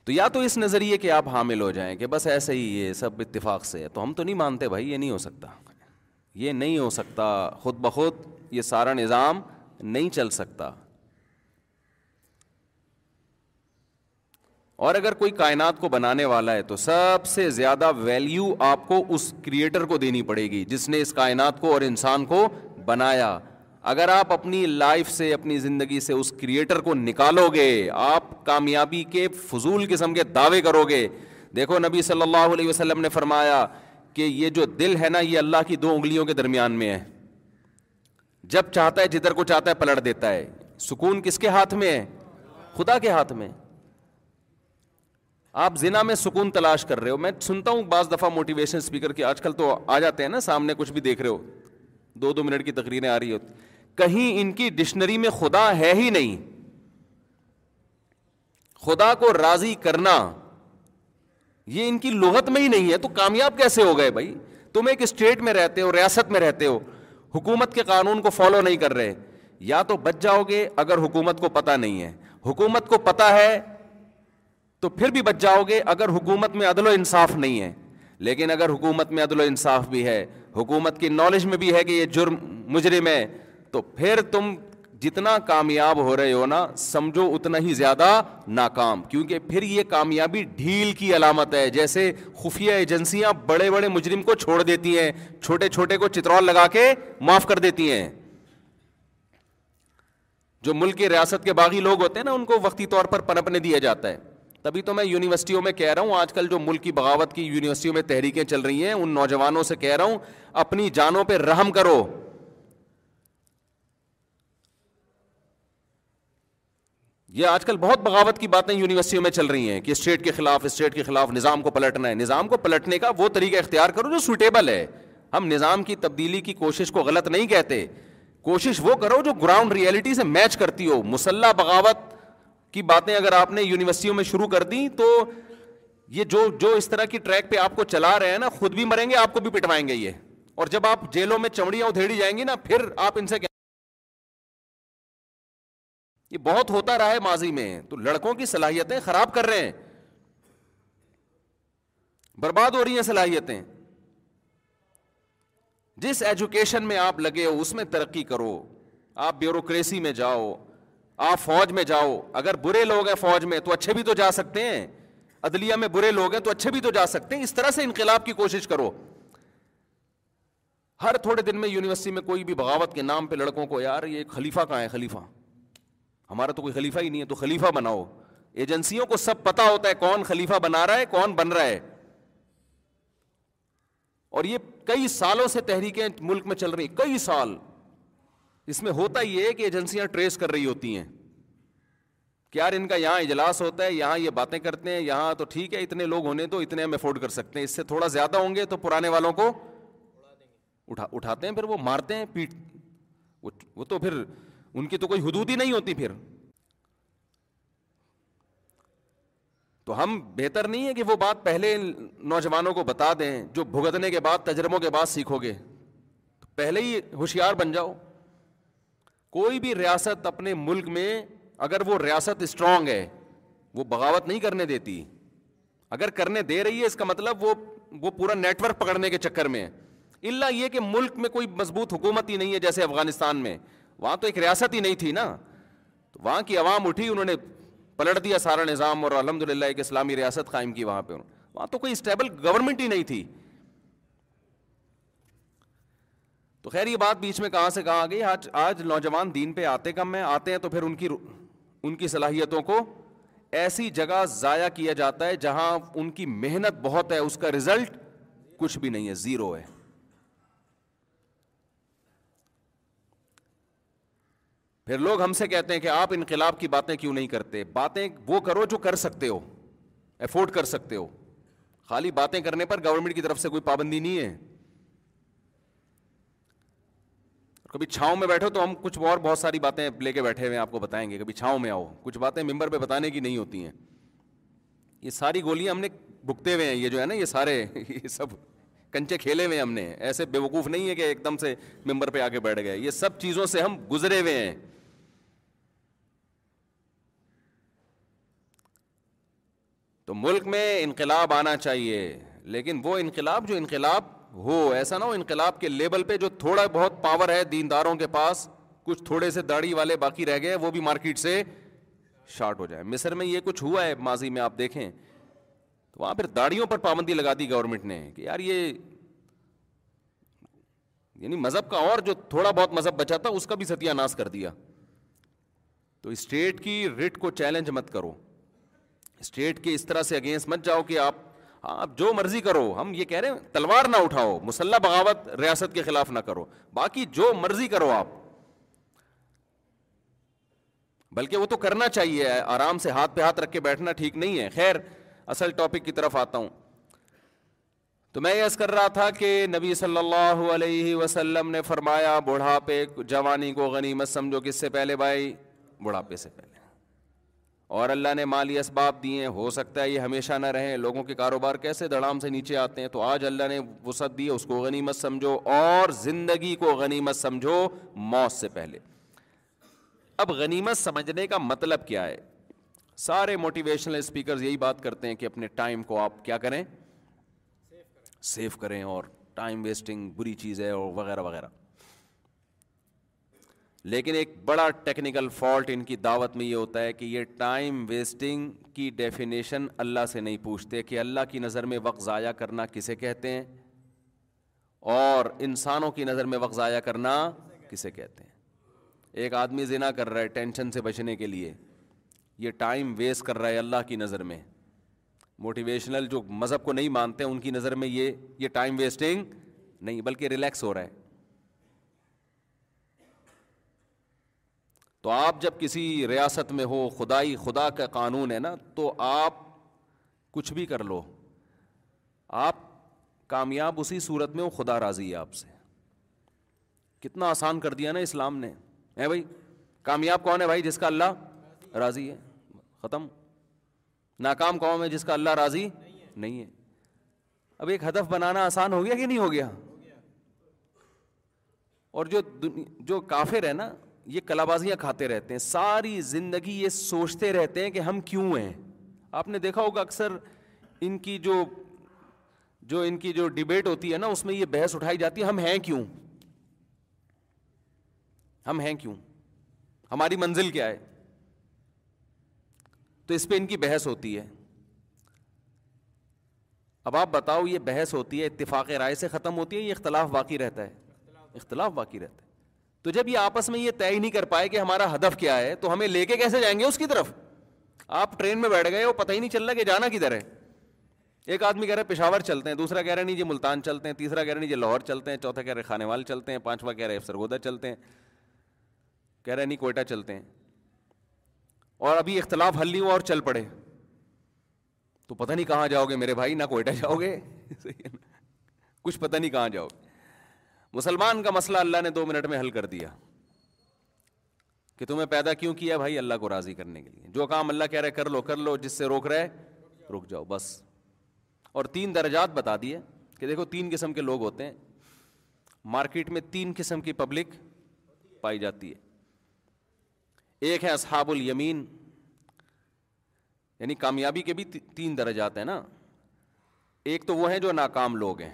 تو یا تو اس نظریے کہ آپ حامل ہو جائیں کہ بس ایسے ہی یہ سب اتفاق سے ہے تو ہم تو نہیں مانتے بھائی یہ نہیں ہو سکتا یہ نہیں ہو سکتا خود بخود یہ سارا نظام نہیں چل سکتا اور اگر کوئی کائنات کو بنانے والا ہے تو سب سے زیادہ ویلیو آپ کو اس کریٹر کو دینی پڑے گی جس نے اس کائنات کو اور انسان کو بنایا اگر آپ اپنی لائف سے اپنی زندگی سے اس کریٹر کو نکالو گے آپ کامیابی کے فضول قسم کے دعوے کرو گے دیکھو نبی صلی اللہ علیہ وسلم نے فرمایا کہ یہ جو دل ہے نا یہ اللہ کی دو انگلیوں کے درمیان میں ہے جب چاہتا ہے جدھر کو چاہتا ہے پلٹ دیتا ہے سکون کس کے ہاتھ میں ہے خدا کے ہاتھ میں آپ زنا میں سکون تلاش کر رہے ہو میں سنتا ہوں بعض دفعہ موٹیویشن اسپیکر کے آج کل تو آ جاتے ہیں نا سامنے کچھ بھی دیکھ رہے ہو دو دو منٹ کی تقریریں آ رہی ہوتی کہیں ان کی ڈکشنری میں خدا ہے ہی نہیں خدا کو راضی کرنا یہ ان کی لغت میں ہی نہیں ہے تو کامیاب کیسے ہو گئے بھائی تم ایک اسٹیٹ میں رہتے ہو ریاست میں رہتے ہو حکومت کے قانون کو فالو نہیں کر رہے یا تو بچ جاؤ گے اگر حکومت کو پتہ نہیں ہے حکومت کو پتہ ہے تو پھر بھی بچ جاؤ گے اگر حکومت میں عدل و انصاف نہیں ہے لیکن اگر حکومت میں عدل و انصاف بھی ہے حکومت کی نالج میں بھی ہے کہ یہ جرم مجرم ہے تو پھر تم جتنا کامیاب ہو رہے ہو نا سمجھو اتنا ہی زیادہ ناکام کیونکہ پھر یہ کامیابی ڈھیل کی علامت ہے جیسے خفیہ ایجنسیاں بڑے بڑے مجرم کو چھوڑ دیتی ہیں چھوٹے چھوٹے کو چترول لگا کے معاف کر دیتی ہیں جو ملک کی ریاست کے باغی لوگ ہوتے ہیں نا ان کو وقتی طور پر پنپنے دیا جاتا ہے تبھی تو میں یونیورسٹیوں میں کہہ رہا ہوں آج کل جو ملک کی بغاوت کی یونیورسٹیوں میں تحریکیں چل رہی ہیں ان نوجوانوں سے کہہ رہا ہوں اپنی جانوں پہ رحم کرو یہ آج کل بہت بغاوت کی باتیں یونیورسٹیوں میں چل رہی ہیں کہ اسٹیٹ کے خلاف اسٹیٹ کے خلاف نظام کو پلٹنا ہے نظام کو پلٹنے کا وہ طریقہ اختیار کرو جو سوٹیبل ہے ہم نظام کی تبدیلی کی کوشش کو غلط نہیں کہتے کوشش وہ کرو جو گراؤنڈ ریئلٹی سے میچ کرتی ہو مسلح بغاوت کی باتیں اگر آپ نے یونیورسٹیوں میں شروع کر دیں تو یہ جو جو اس طرح کی ٹریک پہ آپ کو چلا رہے ہیں نا خود بھی مریں گے آپ کو بھی پٹوائیں گے یہ اور جب آپ جیلوں میں چمڑیاں ادھیڑی جائیں گی نا پھر آپ ان سے یہ بہت ہوتا رہا ہے ماضی میں تو لڑکوں کی صلاحیتیں خراب کر رہے ہیں برباد ہو رہی ہیں صلاحیتیں جس ایجوکیشن میں آپ لگے ہو اس میں ترقی کرو آپ بیوروکریسی میں جاؤ آپ فوج میں جاؤ اگر برے لوگ ہیں فوج میں تو اچھے بھی تو جا سکتے ہیں عدلیہ میں برے لوگ ہیں تو اچھے بھی تو جا سکتے ہیں اس طرح سے انقلاب کی کوشش کرو ہر تھوڑے دن میں یونیورسٹی میں کوئی بھی بغاوت کے نام پہ لڑکوں کو یار یہ خلیفہ کہاں ہے خلیفہ ہمارا تو کوئی خلیفہ ہی نہیں ہے تو خلیفہ بناؤ ایجنسیوں کو سب پتا ہوتا ہے کون خلیفہ بنا رہا ہے کون بن رہا ہے اور یہ کئی سالوں سے تحریکیں ملک میں چل رہی ہیں کئی سال اس میں ہوتا ہی ٹریس کر رہی ہوتی ہیں یار ان کا یہاں اجلاس ہوتا ہے یہاں یہ باتیں کرتے ہیں یہاں تو ٹھیک ہے اتنے لوگ ہونے تو اتنے ہم افورڈ کر سکتے ہیں اس سے تھوڑا زیادہ ہوں گے تو پرانے والوں کو اٹھا اٹھاتے ہیں پھر وہ مارتے ہیں پیٹ وہ تو پھر ان کی تو کوئی حدود ہی نہیں ہوتی پھر تو ہم بہتر نہیں ہے کہ وہ بات پہلے نوجوانوں کو بتا دیں جو بھگتنے کے بعد تجربوں کے بعد سیکھو گے پہلے ہی ہوشیار بن جاؤ کوئی بھی ریاست اپنے ملک میں اگر وہ ریاست اسٹرانگ ہے وہ بغاوت نہیں کرنے دیتی اگر کرنے دے رہی ہے اس کا مطلب وہ وہ پورا نیٹ ورک پکڑنے کے چکر میں ہے اللہ یہ کہ ملک میں کوئی مضبوط حکومت ہی نہیں ہے جیسے افغانستان میں وہاں تو ایک ریاست ہی نہیں تھی نا تو وہاں کی عوام اٹھی انہوں نے پلٹ دیا سارا نظام اور الحمد للہ ایک اسلامی ریاست قائم کی وہاں پہ وہاں تو کوئی اسٹیبل گورنمنٹ ہی نہیں تھی تو خیر یہ بات بیچ میں کہاں سے کہاں آ گئی آج آج نوجوان دین پہ آتے کم ہیں آتے ہیں تو پھر ان کی ان کی صلاحیتوں کو ایسی جگہ ضائع کیا جاتا ہے جہاں ان کی محنت بہت ہے اس کا رزلٹ کچھ بھی نہیں ہے زیرو ہے پھر لوگ ہم سے کہتے ہیں کہ آپ انقلاب کی باتیں کیوں نہیں کرتے باتیں وہ کرو جو کر سکتے ہو افورڈ کر سکتے ہو خالی باتیں کرنے پر گورنمنٹ کی طرف سے کوئی پابندی نہیں ہے کبھی چھاؤں میں بیٹھو تو ہم کچھ اور بہت ساری باتیں لے کے بیٹھے ہوئے ہیں آپ کو بتائیں گے کبھی چھاؤں میں آؤ کچھ باتیں ممبر پہ بتانے کی نہیں ہوتی ہیں یہ ساری گولیاں ہم نے بھگتے ہوئے ہیں یہ جو ہے نا یہ سارے یہ سب کنچے کھیلے ہوئے ہیں ہم نے ایسے بے وقوف نہیں ہے کہ ایک دم سے ممبر پہ آ کے بیٹھ گئے یہ سب چیزوں سے ہم گزرے ہوئے ہیں تو ملک میں انقلاب آنا چاہیے لیکن وہ انقلاب جو انقلاب ہو ایسا نہ ہو انقلاب کے لیبل پہ جو تھوڑا بہت پاور ہے دینداروں کے پاس کچھ تھوڑے سے داڑھی والے باقی رہ گئے وہ بھی مارکیٹ سے شارٹ ہو جائے مصر میں یہ کچھ ہوا ہے ماضی میں آپ دیکھیں تو وہاں پھر داڑیوں پر پابندی لگا دی گورنمنٹ نے کہ یار یہ یعنی مذہب کا اور جو تھوڑا بہت مذہب بچا تھا اس کا بھی ستیہ ناس کر دیا تو اسٹیٹ کی رٹ کو چیلنج مت کرو اسٹیٹ کے اس طرح سے اگینسٹ مت جاؤ کہ آپ آپ جو مرضی کرو ہم یہ کہہ رہے ہیں تلوار نہ اٹھاؤ مسلح بغاوت ریاست کے خلاف نہ کرو باقی جو مرضی کرو آپ بلکہ وہ تو کرنا چاہیے آرام سے ہاتھ پہ ہاتھ رکھ کے بیٹھنا ٹھیک نہیں ہے خیر اصل ٹاپک کی طرف آتا ہوں تو میں یس کر رہا تھا کہ نبی صلی اللہ علیہ وسلم نے فرمایا بڑھاپے جوانی کو غنیمت سمجھو کس سے پہلے بھائی بڑھاپے سے پہلے اور اللہ نے مالی اسباب دیے ہو سکتا ہے یہ ہمیشہ نہ رہیں لوگوں کے کاروبار کیسے دڑام سے نیچے آتے ہیں تو آج اللہ نے وسعت دی اس کو غنیمت سمجھو اور زندگی کو غنیمت سمجھو موت سے پہلے اب غنیمت سمجھنے کا مطلب کیا ہے سارے موٹیویشنل اسپیکر یہی بات کرتے ہیں کہ اپنے ٹائم کو آپ کیا کریں سیو کریں اور ٹائم ویسٹنگ بری چیز ہے اور وغیرہ وغیرہ لیکن ایک بڑا ٹیکنیکل فالٹ ان کی دعوت میں یہ ہوتا ہے کہ یہ ٹائم ویسٹنگ کی ڈیفینیشن اللہ سے نہیں پوچھتے کہ اللہ کی نظر میں وقت ضائع کرنا کسے کہتے ہیں اور انسانوں کی نظر میں وقت ضائع کرنا کسے کہتے ہیں ایک آدمی زنا کر رہا ہے ٹینشن سے بچنے کے لیے یہ ٹائم ویسٹ کر رہا ہے اللہ کی نظر میں موٹیویشنل جو مذہب کو نہیں مانتے ان کی نظر میں یہ یہ ٹائم ویسٹنگ نہیں بلکہ ریلیکس ہو رہا ہے تو آپ جب کسی ریاست میں ہو خدائی خدا کا قانون ہے نا تو آپ کچھ بھی کر لو آپ کامیاب اسی صورت میں ہو خدا راضی ہے آپ سے کتنا آسان کر دیا نا اسلام نے ہے بھائی کامیاب کون ہے بھائی جس کا اللہ راضی ہے ختم ناکام قوم ہے جس کا اللہ راضی نہیں ہے اب ایک ہدف بنانا آسان ہو گیا کہ نہیں ہو گیا اور جو جو کافر ہے نا یہ کلا بازیاں کھاتے رہتے ہیں ساری زندگی یہ سوچتے رہتے ہیں کہ ہم کیوں ہیں آپ نے دیکھا ہوگا اکثر ان کی جو جو ان کی جو ڈبیٹ ہوتی ہے نا اس میں یہ بحث اٹھائی جاتی ہے ہم ہیں کیوں ہم ہیں کیوں ہماری منزل کیا ہے تو اس پہ ان کی بحث ہوتی ہے اب آپ بتاؤ یہ بحث ہوتی ہے اتفاق رائے سے ختم ہوتی ہے یہ اختلاف باقی رہتا ہے اختلاف باقی رہتا ہے تو جب یہ آپس میں یہ طے نہیں کر پائے کہ ہمارا ہدف کیا ہے تو ہمیں لے کے کیسے جائیں گے اس کی طرف آپ ٹرین میں بیٹھ گئے وہ پتہ ہی نہیں چل رہا کہ جانا کدھر ہے ایک آدمی کہہ رہے پشاور چلتے ہیں دوسرا کہہ رہے نہیں جی ملتان چلتے ہیں تیسرا کہہ رہے نہیں جی لاہور چلتے ہیں چوتھا کہہ رہے کھانے چلتے ہیں پانچواں کہہ رہے سرگودا چلتے ہیں کہہ رہے نہیں کوئٹہ چلتے ہیں اور ابھی اختلاف حل نہیں ہوا اور چل پڑے تو پتہ نہیں کہاں جاؤ گے میرے بھائی نہ کوئٹہ جاؤ گے کچھ پتہ نہیں کہاں جاؤ گے مسلمان کا مسئلہ اللہ نے دو منٹ میں حل کر دیا کہ تمہیں پیدا کیوں کیا بھائی اللہ کو راضی کرنے کے لیے جو کام اللہ کہہ رہے کر لو کر لو جس سے روک رہے رک جاؤ بس اور تین درجات بتا دیے کہ دیکھو تین قسم کے لوگ ہوتے ہیں مارکیٹ میں تین قسم کی پبلک پائی جاتی ہے ایک ہے اصحاب الیمین یعنی کامیابی کے بھی تین درجات ہیں نا ایک تو وہ ہیں جو ناکام لوگ ہیں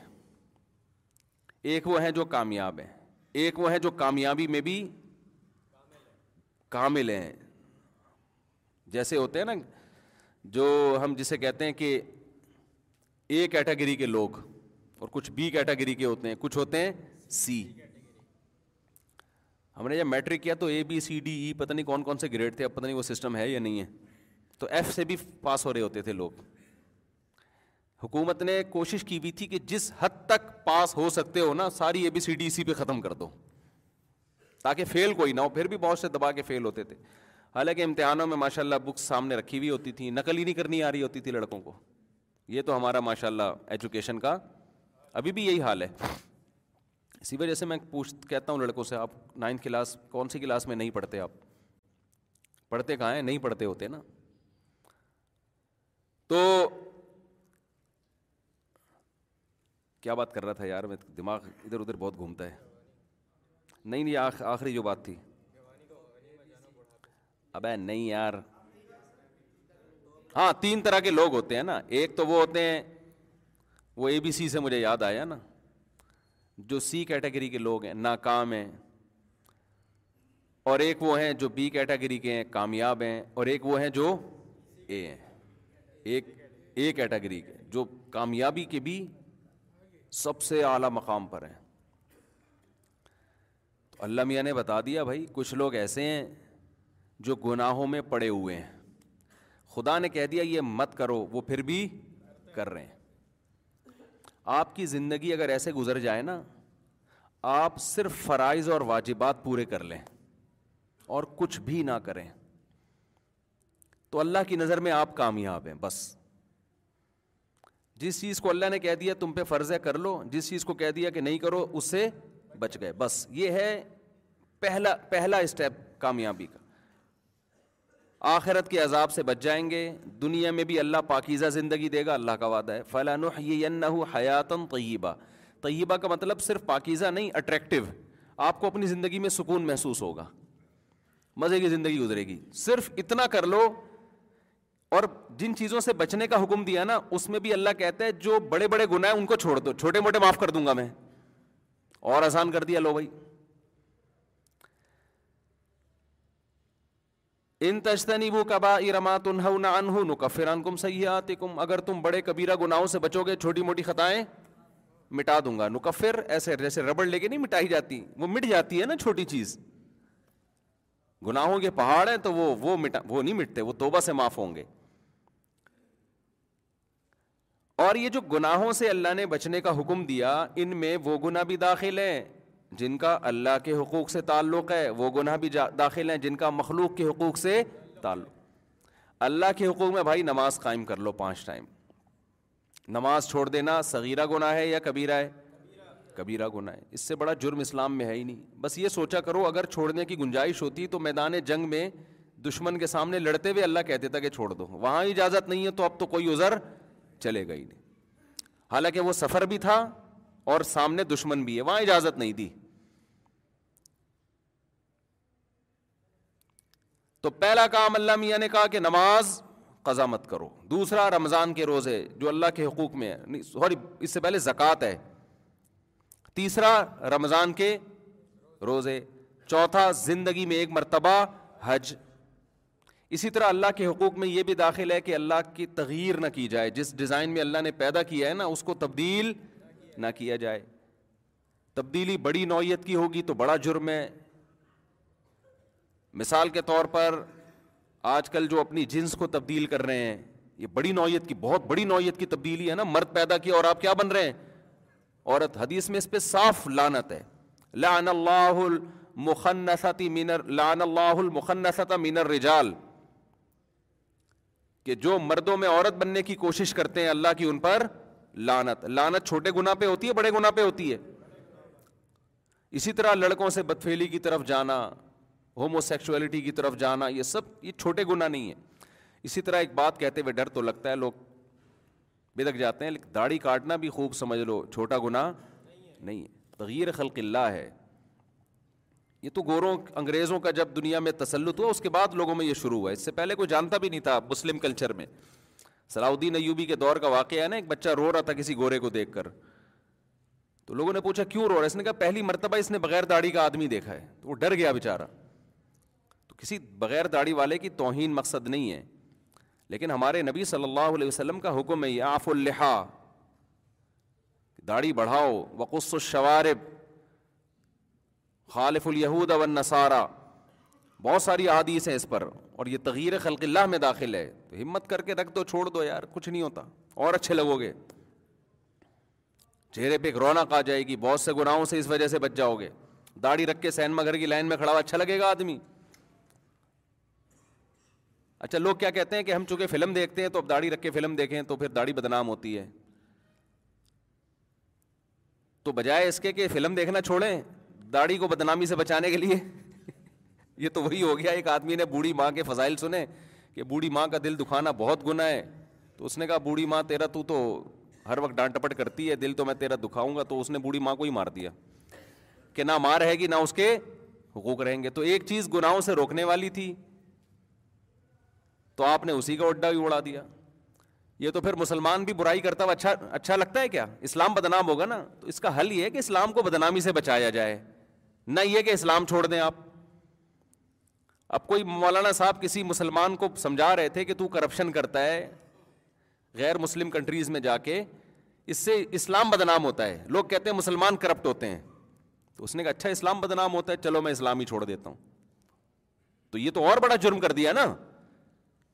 ایک وہ ہیں جو کامیاب ہیں ایک وہ ہیں جو کامیابی میں بھی کامل ہیں جیسے ہوتے ہیں نا جو ہم جسے کہتے ہیں کہ اے کیٹیگری کے لوگ اور کچھ بی کیٹیگری کے ہوتے ہیں کچھ ہوتے ہیں سی ہم نے جب میٹرک کیا تو اے بی سی ڈی ای پتہ نہیں کون کون سے گریڈ تھے اب پتہ نہیں وہ سسٹم ہے یا نہیں ہے تو ایف سے بھی پاس ہو رہے ہوتے تھے لوگ حکومت نے کوشش کی بھی تھی کہ جس حد تک پاس ہو سکتے ہو نا ساری اے بی سی ڈی اسی سی پہ ختم کر دو تاکہ فیل کوئی نہ ہو پھر بھی بہت سے دبا کے فیل ہوتے تھے حالانکہ امتحانوں میں ماشاء اللہ بکس سامنے رکھی ہوئی ہوتی تھیں نقل ہی نہیں کرنی آ رہی ہوتی تھی لڑکوں کو یہ تو ہمارا ماشاء اللہ ایجوکیشن کا ابھی بھی یہی حال ہے اسی وجہ سے میں پوچھ کہتا ہوں لڑکوں سے آپ نائنتھ کلاس کون سی کلاس میں نہیں پڑھتے آپ پڑھتے کہاں ہیں نہیں پڑھتے ہوتے نا تو کیا بات کر رہا تھا یار میں دماغ ادھر ادھر بہت گھومتا ہے نہیں نہیں آخری جو بات تھی اب نہیں یار ہاں تین طرح کے لوگ ہوتے ہیں نا ایک تو وہ ہوتے ہیں وہ اے بی سی سے مجھے یاد آیا نا جو سی کیٹیگری کے لوگ ہیں ناکام ہیں اور ایک وہ ہیں جو بی کیٹیگری کے ہیں کامیاب ہیں اور ایک وہ ہیں جو اے اے ہیں ایک کیٹیگری کے جو کامیابی کے بھی سب سے اعلیٰ مقام پر ہیں تو اللہ میاں نے بتا دیا بھائی کچھ لوگ ایسے ہیں جو گناہوں میں پڑے ہوئے ہیں خدا نے کہہ دیا یہ مت کرو وہ پھر بھی کر رہے ہیں آپ کی زندگی اگر ایسے گزر جائے نا آپ صرف فرائض اور واجبات پورے کر لیں اور کچھ بھی نہ کریں تو اللہ کی نظر میں آپ کامیاب ہیں بس جس چیز کو اللہ نے کہہ دیا تم پہ فرض ہے کر لو جس چیز کو کہہ دیا کہ نہیں کرو اس سے بچ گئے بس یہ ہے پہلا پہلا اسٹیپ کامیابی کا آخرت کے عذاب سے بچ جائیں گے دنیا میں بھی اللہ پاکیزہ زندگی دے گا اللہ کا وعدہ ہے فلاں حیاتم طیبہ طیبہ کا مطلب صرف پاکیزہ نہیں اٹریکٹیو آپ کو اپنی زندگی میں سکون محسوس ہوگا مزے کی زندگی گزرے گی صرف اتنا کر لو اور جن چیزوں سے بچنے کا حکم دیا نا اس میں بھی اللہ کہتا ہے جو بڑے بڑے ہیں ان کو چھوڑ دو چھوٹے موٹے معاف کر دوں گا میں اور آسان کر دیا لو بھائی ان تشتنی وہ کبا ارمات انہ ان کم سیاحت کم اگر تم بڑے کبیرا گناہوں سے بچو گے چھوٹی موٹی خطائیں مٹا دوں گا نکفر ایسے جیسے ربڑ لے کے نہیں مٹائی جاتی وہ مٹ جاتی ہے نا چھوٹی چیز گناہوں کے پہاڑ ہیں تو وہ وہ مٹا وہ نہیں مٹتے وہ توبہ سے معاف ہوں گے اور یہ جو گناہوں سے اللہ نے بچنے کا حکم دیا ان میں وہ گناہ بھی داخل ہیں جن کا اللہ کے حقوق سے تعلق ہے وہ گناہ بھی داخل ہیں جن کا مخلوق کے حقوق سے تعلق اللہ کے حقوق میں بھائی نماز قائم کر لو پانچ ٹائم نماز چھوڑ دینا صغیرہ گناہ ہے یا کبیرہ ہے کبیرہ گناہ ہے اس سے بڑا جرم اسلام میں ہے ہی نہیں بس یہ سوچا کرو اگر چھوڑنے کی گنجائش ہوتی تو میدان جنگ میں دشمن کے سامنے لڑتے ہوئے اللہ کہتے تھا کہ چھوڑ دو وہاں اجازت نہیں ہے تو اب تو کوئی عذر چلے گا ہی نہیں حالانکہ وہ سفر بھی تھا اور سامنے دشمن بھی ہے وہاں اجازت نہیں دی تو پہلا کام اللہ میاں نے کہا کہ نماز قضا مت کرو دوسرا رمضان کے روزے جو اللہ کے حقوق میں ہے سوری اس سے پہلے زکوٰۃ ہے تیسرا رمضان کے روزے چوتھا زندگی میں ایک مرتبہ حج اسی طرح اللہ کے حقوق میں یہ بھی داخل ہے کہ اللہ کی تغیر نہ کی جائے جس ڈیزائن میں اللہ نے پیدا کیا ہے نا اس کو تبدیل نہ کیا جائے تبدیلی بڑی نوعیت کی ہوگی تو بڑا جرم ہے مثال کے طور پر آج کل جو اپنی جنس کو تبدیل کر رہے ہیں یہ بڑی نوعیت کی بہت بڑی نوعیت کی تبدیلی ہے نا مرد پیدا کیا اور آپ کیا بن رہے ہیں عورت حدیث میں اس پہ صاف لانت ہے لان اللہ مخن مینر کہ جو مردوں میں عورت بننے کی کوشش کرتے ہیں اللہ کی ان پر لانت لانت چھوٹے گنا پہ ہوتی ہے بڑے گناہ پہ ہوتی ہے اسی طرح لڑکوں سے بدفیلی کی طرف جانا ہومو سیکچولیٹی کی طرف جانا یہ سب یہ چھوٹے گناہ نہیں ہے اسی طرح ایک بات کہتے ہوئے ڈر تو لگتا ہے لوگ بدک جاتے ہیں لیکن داڑھی کاٹنا بھی خوب سمجھ لو چھوٹا گناہ نہیں تغیر خلق اللہ ہے یہ تو گوروں انگریزوں کا جب دنیا میں تسلط ہوا اس کے بعد لوگوں میں یہ شروع ہوا اس سے پہلے کوئی جانتا بھی نہیں تھا مسلم کلچر میں صلاح الدین ایوبی کے دور کا واقعہ ہے نا ایک بچہ رو رہا تھا کسی گورے کو دیکھ کر تو لوگوں نے پوچھا کیوں رو رہا ہے اس نے کہا پہلی مرتبہ اس نے بغیر داڑھی کا آدمی دیکھا ہے تو وہ ڈر گیا بیچارہ تو کسی بغیر داڑھی والے کی توہین مقصد نہیں ہے لیکن ہمارے نبی صلی اللہ علیہ وسلم کا حکم ہے آف الحا داڑھی بڑھاؤ وقص الشوارب خالف الیہود نصارہ بہت ساری عادیث ہیں اس پر اور یہ تغیر خلق اللہ میں داخل ہے تو ہمت کر کے رکھ دو چھوڑ دو یار کچھ نہیں ہوتا اور اچھے لگو گے چہرے پہ ایک رونق آ جائے گی بہت سے گناہوں سے اس وجہ سے بچ جاؤ گے داڑھی رکھ کے سینما گھر کی لائن میں کھڑا ہوا اچھا لگے گا آدمی اچھا لوگ کیا کہتے ہیں کہ ہم چونکہ فلم دیکھتے ہیں تو اب داڑھی رکھ کے فلم دیکھیں تو پھر داڑھی بدنام ہوتی ہے تو بجائے اس کے کہ فلم دیکھنا چھوڑیں داڑھی کو بدنامی سے بچانے کے لیے یہ تو وہی ہو گیا ایک آدمی نے بوڑھی ماں کے فضائل سنے کہ بوڑھی ماں کا دل دکھانا بہت گناہ ہے تو اس نے کہا بوڑھی ماں تیرا تو تو ہر وقت ڈانٹ ٹپٹ کرتی ہے دل تو میں تیرا دکھاؤں گا تو اس نے بوڑھی ماں کو ہی مار دیا کہ نہ ماں رہے گی نہ اس کے حقوق رہیں گے تو ایک چیز گناہوں سے روکنے والی تھی تو آپ نے اسی کا اڈا بھی اڑا دیا یہ تو پھر مسلمان بھی برائی کرتا ہوا اچھا اچھا لگتا ہے کیا اسلام بدنام ہوگا نا تو اس کا حل یہ ہے کہ اسلام کو بدنامی سے بچایا جائے نہ یہ کہ اسلام چھوڑ دیں آپ اب کوئی مولانا صاحب کسی مسلمان کو سمجھا رہے تھے کہ تو کرپشن کرتا ہے غیر مسلم کنٹریز میں جا کے اس سے اسلام بدنام ہوتا ہے لوگ کہتے ہیں مسلمان کرپٹ ہوتے ہیں تو اس نے کہا اچھا اسلام بدنام ہوتا ہے چلو میں اسلام ہی چھوڑ دیتا ہوں تو یہ تو اور بڑا جرم کر دیا نا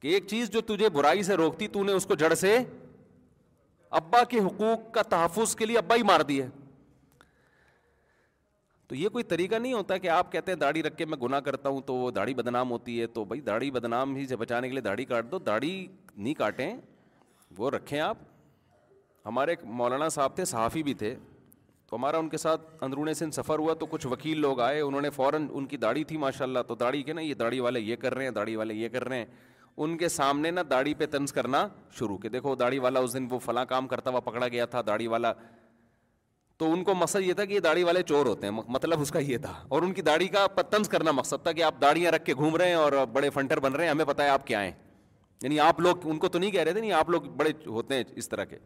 کہ ایک چیز جو تجھے برائی سے روکتی تو نے اس کو جڑ سے ابا کے حقوق کا تحفظ کے لیے ابا ہی مار ہے تو یہ کوئی طریقہ نہیں ہوتا کہ آپ کہتے ہیں داڑھی رکھ کے میں گناہ کرتا ہوں تو وہ داڑھی بدنام ہوتی ہے تو بھائی داڑھی بدنام ہی سے بچانے کے لیے داڑھی کاٹ دو داڑھی نہیں کاٹیں وہ رکھیں آپ ہمارے ایک مولانا صاحب تھے صحافی بھی تھے تو ہمارا ان کے ساتھ اندرون سن سفر ہوا تو کچھ وکیل لوگ آئے انہوں نے فوراً ان کی داڑھی تھی ماشاء اللہ تو داڑھی نا یہ داڑھی والے یہ کر رہے ہیں داڑھی والے یہ کر رہے ہیں ان کے سامنے نا داڑھی پہ تنز کرنا شروع کہ دیکھو داڑھی والا اس دن وہ فلاں کام کرتا ہوا پکڑا گیا تھا داڑھی والا تو ان کو مقصد یہ تھا کہ یہ داڑھی والے چور ہوتے ہیں مطلب اس کا یہ تھا اور ان کی داڑھی کا طنز کرنا مقصد تھا کہ آپ داڑیاں رکھ کے گھوم رہے ہیں اور بڑے فنٹر بن رہے ہیں ہمیں پتہ ہے آپ کیا ہیں یعنی آپ لوگ ان کو تو نہیں کہہ رہے تھے نہیں آپ لوگ بڑے ہوتے ہیں اس طرح کے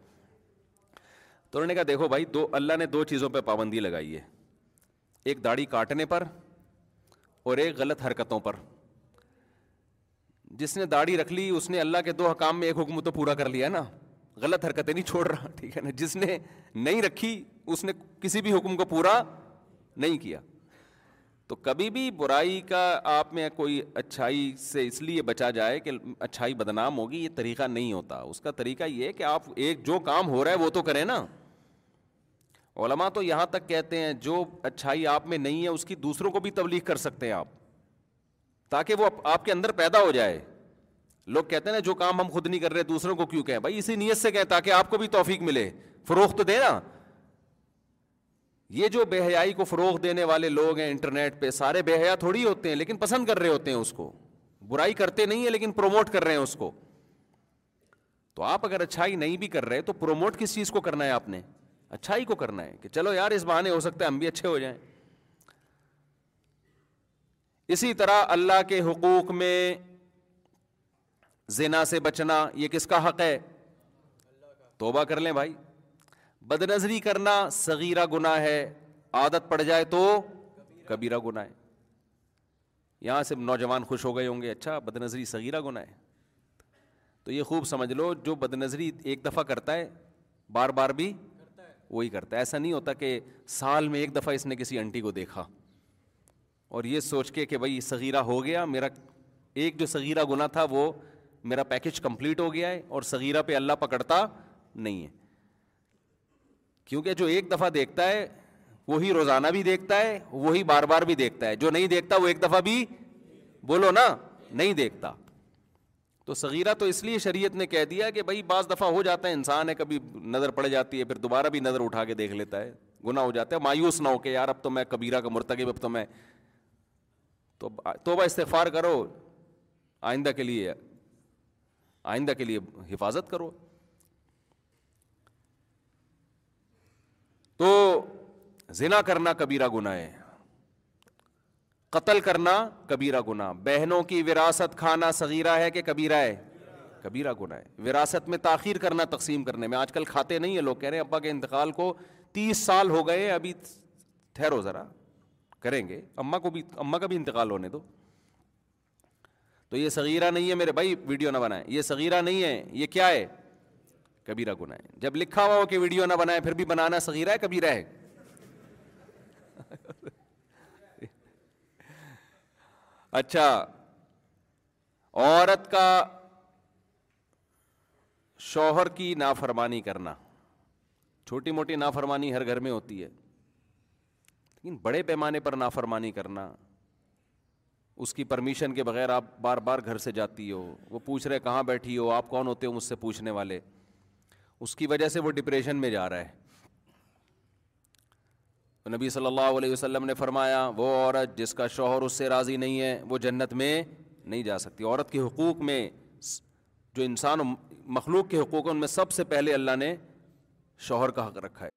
تو انہوں نے کہا دیکھو بھائی دو اللہ نے دو چیزوں پہ پابندی لگائی ہے ایک داڑھی کاٹنے پر اور ایک غلط حرکتوں پر جس نے داڑھی رکھ لی اس نے اللہ کے دو حکام میں ایک حکم تو پورا کر لیا نا غلط حرکتیں نہیں چھوڑ رہا ٹھیک ہے نا جس نے نہیں رکھی اس نے کسی بھی حکم کو پورا نہیں کیا تو کبھی بھی برائی کا آپ میں کوئی اچھائی سے اس لیے بچا جائے کہ اچھائی بدنام ہوگی یہ طریقہ نہیں ہوتا اس کا طریقہ یہ کہ آپ ایک جو کام ہو رہا ہے وہ تو کریں نا علماء تو یہاں تک کہتے ہیں جو اچھائی آپ میں نہیں ہے اس کی دوسروں کو بھی تبلیغ کر سکتے ہیں آپ تاکہ وہ آپ کے اندر پیدا ہو جائے لوگ کہتے ہیں نا جو کام ہم خود نہیں کر رہے دوسروں کو کیوں کہیں بھائی اسی نیت سے کہیں تاکہ آپ کو بھی توفیق ملے فروخت تو دینا یہ جو بے حیائی کو فروغ دینے والے لوگ ہیں انٹرنیٹ پہ سارے بے حیا تھوڑی ہوتے ہیں لیکن پسند کر رہے ہوتے ہیں اس کو برائی کرتے نہیں ہیں لیکن پروموٹ کر رہے ہیں اس کو تو آپ اگر اچھائی نہیں بھی کر رہے تو پروموٹ کس چیز کو کرنا ہے آپ نے اچھائی کو کرنا ہے کہ چلو یار اس بہانے ہو سکتا ہے ہم بھی اچھے ہو جائیں اسی طرح اللہ کے حقوق میں زنا سے بچنا یہ کس کا حق ہے توبہ کر لیں بھائی بد نظری کرنا صغیرہ گناہ ہے عادت پڑ جائے تو کبیرہ گناہ یہاں سے نوجوان خوش ہو گئے ہوں گے اچھا بد نظری صغیرہ گناہ تو یہ خوب سمجھ لو جو بد نظری ایک دفعہ کرتا ہے بار بار بھی وہی کرتا ہے ایسا نہیں ہوتا کہ سال میں ایک دفعہ اس نے کسی انٹی کو دیکھا اور یہ سوچ کے کہ بھائی صغیرہ ہو گیا میرا ایک جو صغیرہ گناہ تھا وہ میرا پیکج کمپلیٹ ہو گیا ہے اور صغیرہ پہ اللہ پکڑتا نہیں ہے کیونکہ جو ایک دفعہ دیکھتا ہے وہی روزانہ بھی دیکھتا ہے وہی بار بار بھی دیکھتا ہے جو نہیں دیکھتا وہ ایک دفعہ بھی بولو نا نہیں دیکھتا تو صغیرہ تو اس لیے شریعت نے کہہ دیا کہ بھائی بعض دفعہ ہو جاتا ہے انسان ہے کبھی نظر پڑ جاتی ہے پھر دوبارہ بھی نظر اٹھا کے دیکھ لیتا ہے گناہ ہو جاتا ہے مایوس نہ ہو کہ یار اب تو میں کبیرہ کا مرتکب اب تو میں تو توبہ استغفار کرو آئندہ کے لیے آئندہ کے لیے حفاظت کرو تو زنا کرنا کبیرہ گناہ قتل کرنا کبیرہ گناہ بہنوں کی وراثت کھانا صغیرہ ہے کہ کبیرہ ہے کبیرہ گناہ وراثت میں تاخیر کرنا تقسیم کرنے میں آج کل کھاتے نہیں ہیں لوگ کہہ رہے ہیں ابا کے انتقال کو تیس سال ہو گئے ابھی ٹھہرو ذرا کریں گے اما کو بھی اما کا بھی انتقال ہونے دو تو یہ صغیرہ نہیں ہے میرے بھائی ویڈیو نہ بنائیں یہ صغیرہ نہیں ہے یہ کیا ہے کبیرہ گناہ ہے جب لکھا ہوا ہو کہ ویڈیو نہ بنائیں پھر بھی بنانا صغیرہ ہے کبیرہ ہے اچھا عورت کا شوہر کی نافرمانی کرنا چھوٹی موٹی نافرمانی ہر گھر میں ہوتی ہے لیکن بڑے پیمانے پر نافرمانی کرنا اس کی پرمیشن کے بغیر آپ بار بار گھر سے جاتی ہو وہ پوچھ رہے کہاں بیٹھی ہو آپ کون ہوتے ہو مجھ سے پوچھنے والے اس کی وجہ سے وہ ڈپریشن میں جا رہا ہے نبی صلی اللہ علیہ وسلم نے فرمایا وہ عورت جس کا شوہر اس سے راضی نہیں ہے وہ جنت میں نہیں جا سکتی عورت کے حقوق میں جو انسان مخلوق کے حقوق ان میں سب سے پہلے اللہ نے شوہر کا حق رکھا ہے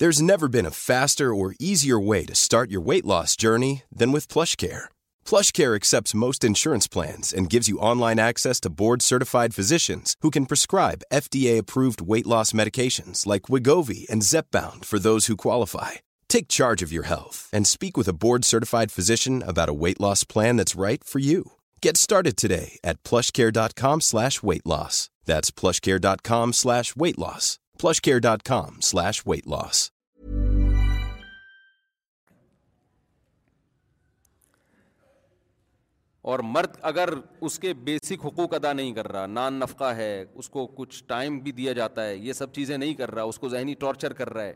There's never been a faster or easier way to start your weight loss journey than with PlushCare. PlushCare accepts most insurance plans and gives you online access to board-certified physicians who can prescribe FDA-approved weight loss medications like Wegovy and Zepbound for those who qualify. Take charge of your health and speak with a board-certified physician about a weight loss plan that's right for you. Get started today at PlushCare.com/weight-loss. That's PlushCare.com/weight-loss. plushcare.com slash weight loss. اور مرد اگر اس کے basic حقوق ادا نہیں کر رہا نان نفقہ ہے اس کو کچھ ٹائم بھی دیا جاتا ہے یہ سب چیزیں نہیں کر رہا اس کو ذہنی ٹارچر کر رہا ہے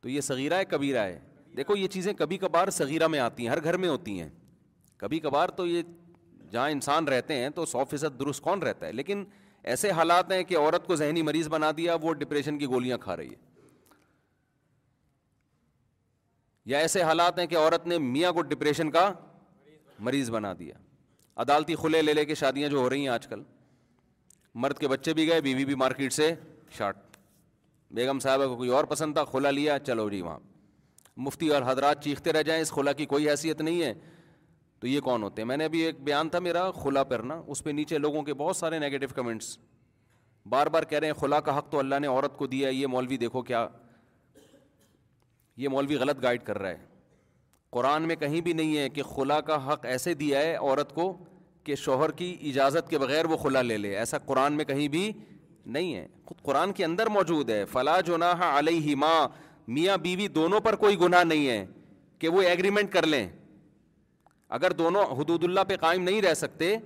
تو یہ صغیرہ ہے کبیرہ ہے دیکھو یہ چیزیں کبھی کبھار صغیرہ میں آتی ہیں ہر گھر میں ہوتی ہیں کبھی کبھار تو یہ جہاں انسان رہتے ہیں تو سو فیصد درست کون رہتا ہے لیکن ایسے حالات ہیں کہ عورت کو ذہنی مریض بنا دیا وہ ڈپریشن کی گولیاں کھا رہی ہے یا ایسے حالات ہیں کہ عورت نے میاں کو ڈپریشن کا مریض بنا دیا عدالتی کھلے لے لے کے شادیاں جو ہو رہی ہیں آج کل مرد کے بچے بھی گئے بیوی بی بھی مارکیٹ سے شارٹ بیگم صاحب کوئی اور پسند تھا کھلا لیا چلو جی وہاں مفتی اور حضرات چیختے رہ جائیں اس کھلا کی کوئی حیثیت نہیں ہے تو یہ کون ہوتے ہیں میں نے ابھی ایک بیان تھا میرا خلا پرنا اس پہ نیچے لوگوں کے بہت سارے نگیٹو کمنٹس بار بار کہہ رہے ہیں خلا کا حق تو اللہ نے عورت کو دیا ہے یہ مولوی دیکھو کیا یہ مولوی غلط گائڈ کر رہا ہے قرآن میں کہیں بھی نہیں ہے کہ خلا کا حق ایسے دیا ہے عورت کو کہ شوہر کی اجازت کے بغیر وہ خلا لے لے ایسا قرآن میں کہیں بھی نہیں ہے خود قرآن کے اندر موجود ہے فلا جناح علیہ ماں میاں بیوی دونوں پر کوئی گناہ نہیں ہے کہ وہ ایگریمنٹ کر لیں اگر دونوں حدود اللہ پہ قائم نہیں رہ سکتے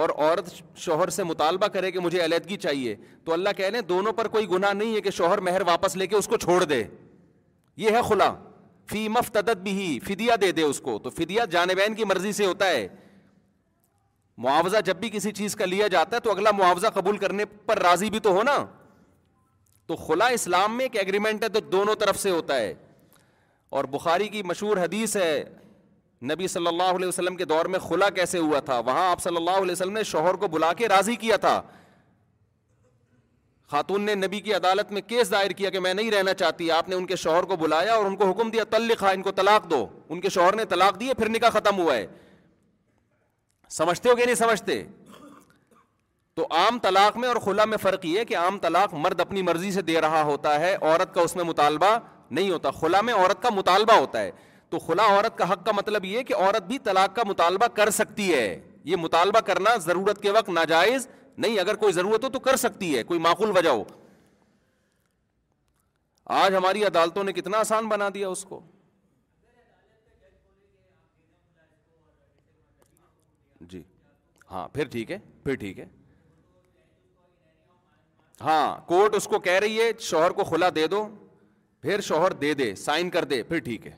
اور عورت شوہر سے مطالبہ کرے کہ مجھے علیحدگی چاہیے تو اللہ کہہ لیں دونوں پر کوئی گناہ نہیں ہے کہ شوہر مہر واپس لے کے اس کو چھوڑ دے یہ ہے خلا فی مفتدت بھی فدیہ دے دے اس کو تو فدیہ جانبین کی مرضی سے ہوتا ہے معاوضہ جب بھی کسی چیز کا لیا جاتا ہے تو اگلا معاوضہ قبول کرنے پر راضی بھی تو ہو نا تو خلا اسلام میں ایک ایگریمنٹ ہے تو دونوں طرف سے ہوتا ہے اور بخاری کی مشہور حدیث ہے نبی صلی اللہ علیہ وسلم کے دور میں خلا کیسے ہوا تھا وہاں آپ صلی اللہ علیہ وسلم نے شوہر کو بلا کے راضی کیا تھا خاتون نے نبی کی عدالت میں کیس دائر کیا کہ میں نہیں رہنا چاہتی آپ نے ان کے شوہر کو بلایا اور ان کو حکم دیا تل لکھا ان کو طلاق دو ان کے شوہر نے طلاق دیے پھر نکاح ختم ہوا ہے سمجھتے ہو کہ نہیں سمجھتے تو عام طلاق میں اور خلا میں فرق یہ ہے کہ عام طلاق مرد اپنی مرضی سے دے رہا ہوتا ہے عورت کا اس میں مطالبہ نہیں ہوتا خلا میں عورت کا مطالبہ ہوتا ہے تو خلا عورت کا حق کا مطلب یہ کہ عورت بھی طلاق کا مطالبہ کر سکتی ہے یہ مطالبہ کرنا ضرورت کے وقت ناجائز نہیں اگر کوئی ضرورت ہو تو کر سکتی ہے کوئی معقول وجہ ہو آج ہماری عدالتوں نے کتنا آسان بنا دیا اس کو جی ہاں پھر ٹھیک ہے پھر ٹھیک ہے ہاں کورٹ اس کو کہہ رہی ہے شوہر کو کھلا دے دو پھر شوہر دے دے سائن کر دے پھر ٹھیک ہے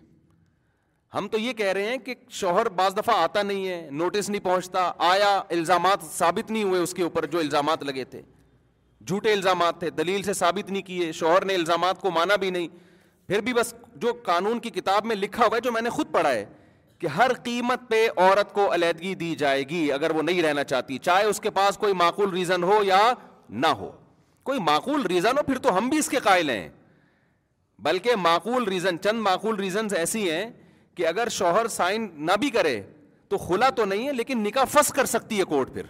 ہم تو یہ کہہ رہے ہیں کہ شوہر بعض دفعہ آتا نہیں ہے نوٹس نہیں پہنچتا آیا الزامات ثابت نہیں ہوئے اس کے اوپر جو الزامات لگے تھے جھوٹے الزامات تھے دلیل سے ثابت نہیں کیے شوہر نے الزامات کو مانا بھی نہیں پھر بھی بس جو قانون کی کتاب میں لکھا ہوا ہے جو میں نے خود پڑھا ہے کہ ہر قیمت پہ عورت کو علیحدگی دی جائے گی اگر وہ نہیں رہنا چاہتی چاہے اس کے پاس کوئی معقول ریزن ہو یا نہ ہو کوئی معقول ریزن ہو پھر تو ہم بھی اس کے قائل ہیں بلکہ معقول ریزن چند معقول ریزنز ایسی ہیں کہ اگر شوہر سائن نہ بھی کرے تو خلا تو نہیں ہے لیکن نکاح فس کر سکتی ہے کورٹ پھر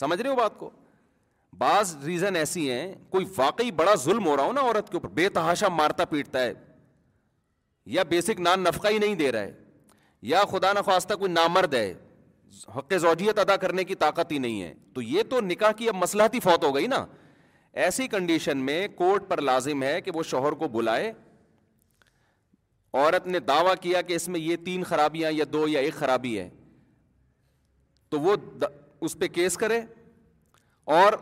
سمجھ رہے ہو بات کو بعض ریزن ایسی ہیں کوئی واقعی بڑا ظلم ہو رہا ہو نا عورت کے اوپر بے تحاشا مارتا پیٹتا ہے یا بیسک نان نفقہ ہی نہیں دے رہا ہے یا خدا نخواستہ کوئی نامرد ہے حق زوجیت ادا کرنے کی طاقت ہی نہیں ہے تو یہ تو نکاح کی اب مسلحتی فوت ہو گئی نا ایسی کنڈیشن میں کورٹ پر لازم ہے کہ وہ شوہر کو بلائے عورت نے دعویٰ کیا کہ اس میں یہ تین خرابیاں یا دو یا ایک خرابی ہے تو وہ اس پہ کیس کرے اور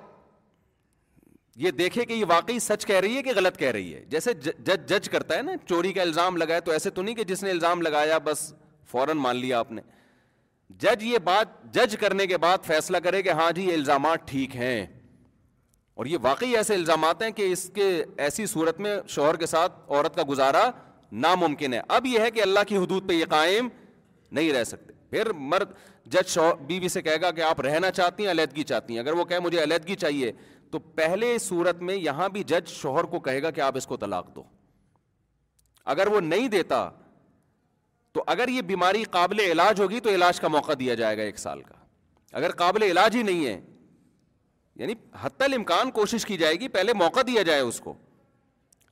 یہ دیکھے کہ یہ واقعی سچ کہہ رہی ہے کہ غلط کہہ رہی ہے جیسے جج جج کرتا ہے نا چوری کا الزام لگایا تو ایسے تو نہیں کہ جس نے الزام لگایا بس فوراً مان لیا آپ نے جج یہ بات جج کرنے کے بعد فیصلہ کرے کہ ہاں جی یہ الزامات ٹھیک ہیں اور یہ واقعی ایسے الزامات ہیں کہ اس کے ایسی صورت میں شوہر کے ساتھ عورت کا گزارا ناممکن ہے اب یہ ہے کہ اللہ کی حدود پہ یہ قائم نہیں رہ سکتے پھر مرد جج شو بیوی بی سے کہے گا کہ آپ رہنا چاہتی ہیں علیحدگی چاہتی ہیں اگر وہ کہے مجھے علیحدگی چاہیے تو پہلے صورت میں یہاں بھی جج شوہر کو کہے گا کہ آپ اس کو طلاق دو اگر وہ نہیں دیتا تو اگر یہ بیماری قابل علاج ہوگی تو علاج کا موقع دیا جائے گا ایک سال کا اگر قابل علاج ہی نہیں ہے یعنی حتی الامکان کوشش کی جائے گی پہلے موقع دیا جائے اس کو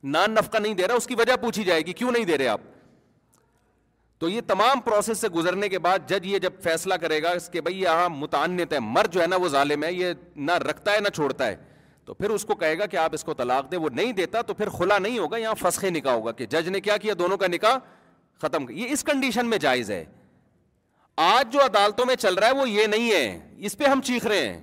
نان نفقہ نہیں دے رہا اس کی وجہ پوچھی جائے گی کیوں نہیں دے رہے آپ تو یہ تمام پروسیس سے گزرنے کے بعد جج یہ جب فیصلہ کرے گا اس کہ بھائی یہاں متعنت ہے مر جو ہے نا وہ ظالم ہے یہ نہ رکھتا ہے نہ چھوڑتا ہے تو پھر اس کو کہے گا کہ آپ اس کو طلاق دیں وہ نہیں دیتا تو پھر کھلا نہیں ہوگا یہاں فسخے نکاح ہوگا کہ جج نے کیا کیا دونوں کا نکاح ختم یہ اس کنڈیشن میں جائز ہے آج جو عدالتوں میں چل رہا ہے وہ یہ نہیں ہے اس پہ ہم چیخ رہے ہیں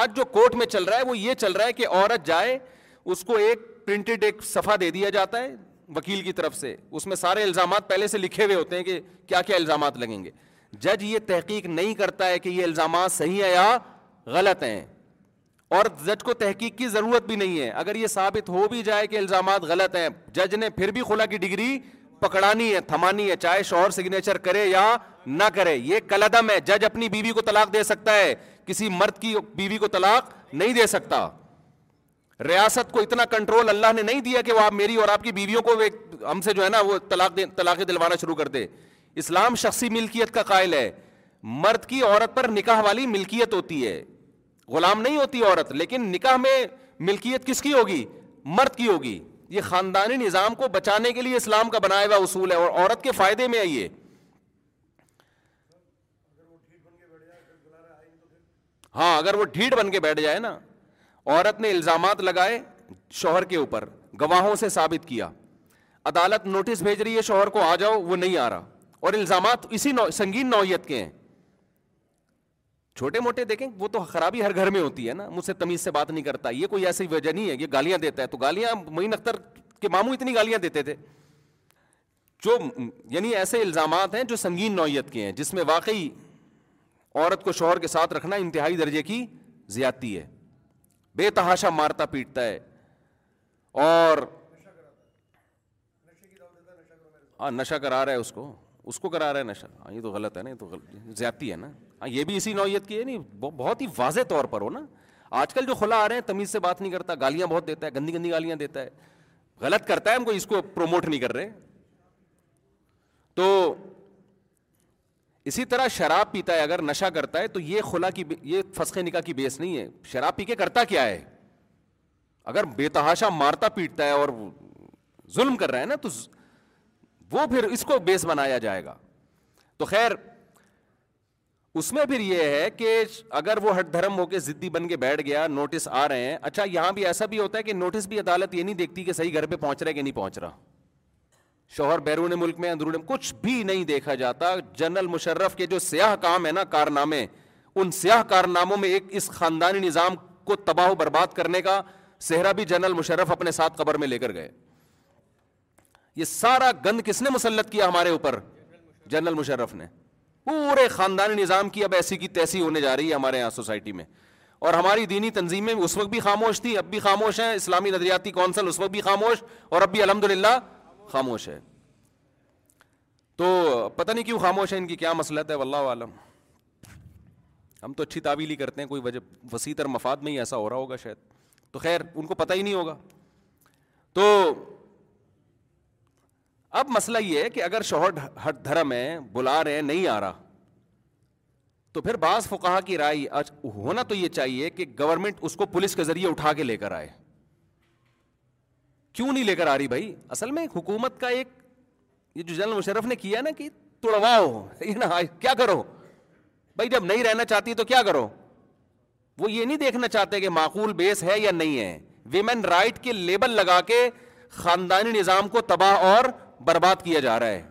آج جو کورٹ میں چل رہا ہے وہ یہ چل رہا ہے کہ عورت جائے اس کو ایک پرنٹڈ ایک صفحہ دے دیا جاتا ہے وکیل کی طرف سے اس میں سارے الزامات پہلے سے لکھے ہوئے ہوتے ہیں کہ کیا کیا الزامات لگیں گے جج یہ تحقیق نہیں کرتا ہے کہ یہ الزامات صحیح ہیں یا غلط ہیں اور جج کو تحقیق کی ضرورت بھی نہیں ہے اگر یہ ثابت ہو بھی جائے کہ الزامات غلط ہیں جج نے پھر بھی خلا کی ڈگری پکڑانی ہے تھمانی ہے چاہے شوہر سگنیچر کرے یا نہ کرے یہ کلدم ہے جج اپنی بیوی کو طلاق دے سکتا ہے کسی مرد کی بیوی کو طلاق نہیں دے سکتا ریاست کو اتنا کنٹرول اللہ نے نہیں دیا کہ وہ آپ میری اور آپ کی بیویوں کو ہم سے جو ہے نا وہ طلاق طلاق دلوانا شروع کر دے اسلام شخصی ملکیت کا قائل ہے مرد کی عورت پر نکاح والی ملکیت ہوتی ہے غلام نہیں ہوتی عورت لیکن نکاح میں ملکیت کس کی ہوگی مرد کی ہوگی یہ خاندانی نظام کو بچانے کے لیے اسلام کا بنایا ہوا اصول ہے اور عورت کے فائدے میں آئیے ہاں اگر وہ ڈھیڑ بن کے بیٹھ جائے نا عورت نے الزامات لگائے شوہر کے اوپر گواہوں سے ثابت کیا عدالت نوٹس بھیج رہی ہے شوہر کو آ جاؤ وہ نہیں آ رہا اور الزامات اسی نو سنگین نوعیت کے ہیں چھوٹے موٹے دیکھیں وہ تو خرابی ہر گھر میں ہوتی ہے نا مجھ سے تمیز سے بات نہیں کرتا یہ کوئی ایسی وجہ نہیں ہے یہ گالیاں دیتا ہے تو گالیاں معین اختر کے ماموں اتنی گالیاں دیتے تھے جو یعنی ایسے الزامات ہیں جو سنگین نوعیت کے ہیں جس میں واقعی عورت کو شوہر کے ساتھ رکھنا انتہائی درجے کی زیادتی ہے بے تحاشا مارتا پیٹتا ہے اور ہاں، نشہ کرا رہا ہے اس کو اس کو کرا رہا ہے نشہ ہاں، یہ تو غلط ہے نا یہ تو زیادتی ہے نا ہاں یہ بھی اسی نوعیت کی ہے نہیں بہت ہی واضح طور پر ہو نا آج کل جو کھلا آ رہے ہیں تمیز سے بات نہیں کرتا گالیاں بہت دیتا ہے گندی گندی گالیاں دیتا ہے غلط کرتا ہے ہم کوئی اس کو پروموٹ نہیں کر رہے تو اسی طرح شراب پیتا ہے اگر نشہ کرتا ہے تو یہ خلا کی یہ فسخ نکاح کی بیس نہیں ہے شراب پی کے کرتا کیا ہے اگر بے تحاشا مارتا پیٹتا ہے اور ظلم کر رہا ہے نا تو وہ پھر اس کو بیس بنایا جائے گا تو خیر اس میں پھر یہ ہے کہ اگر وہ ہٹ دھرم ہو کے ضدی بن کے بیٹھ گیا نوٹس آ رہے ہیں اچھا یہاں بھی ایسا بھی ہوتا ہے کہ نوٹس بھی عدالت یہ نہیں دیکھتی کہ صحیح گھر پہ پہنچ رہا ہے کہ نہیں پہنچ رہا شوہر بیرون ملک میں اندرون کچھ بھی نہیں دیکھا جاتا جنرل مشرف کے جو سیاہ کام ہے نا کارنامے ان سیاہ کارناموں میں ایک اس خاندانی نظام کو تباہ و برباد کرنے کا صحرا بھی جنرل مشرف اپنے ساتھ قبر میں لے کر گئے یہ سارا گند کس نے مسلط کیا ہمارے اوپر جنرل مشرف نے پورے خاندانی نظام کی اب ایسی کی تیسی ہونے جا رہی ہے ہمارے یہاں سوسائٹی میں اور ہماری دینی تنظیمیں اس وقت بھی خاموش تھی اب بھی خاموش ہیں اسلامی نظریاتی کونسل اس وقت بھی خاموش اور اب بھی الحمد للہ خاموش ہے تو پتہ نہیں کیوں خاموش ہے ان کی کیا مسلط ہے واللہ عالم ہم تو اچھی تعویل ہی کرتے ہیں کوئی وجہ وسیع تر مفاد میں ہی ایسا ہو رہا ہوگا شاید تو خیر ان کو پتہ ہی نہیں ہوگا تو اب مسئلہ یہ ہے کہ اگر شوہر ہٹ دھرم ہے بلا رہے ہیں نہیں آ رہا تو پھر بعض فقہ کی رائے ہونا تو یہ چاہیے کہ گورنمنٹ اس کو پولیس کے ذریعے اٹھا کے لے کر آئے کیوں نہیں لے کر آ رہی بھائی اصل میں حکومت کا ایک یہ جو جنرل مشرف نے کیا نا کہ توڑواؤ یہ کیا کرو بھائی جب نہیں رہنا چاہتی تو کیا کرو وہ یہ نہیں دیکھنا چاہتے کہ معقول بیس ہے یا نہیں ہے ویمن رائٹ کے لیبل لگا کے خاندانی نظام کو تباہ اور برباد کیا جا رہا ہے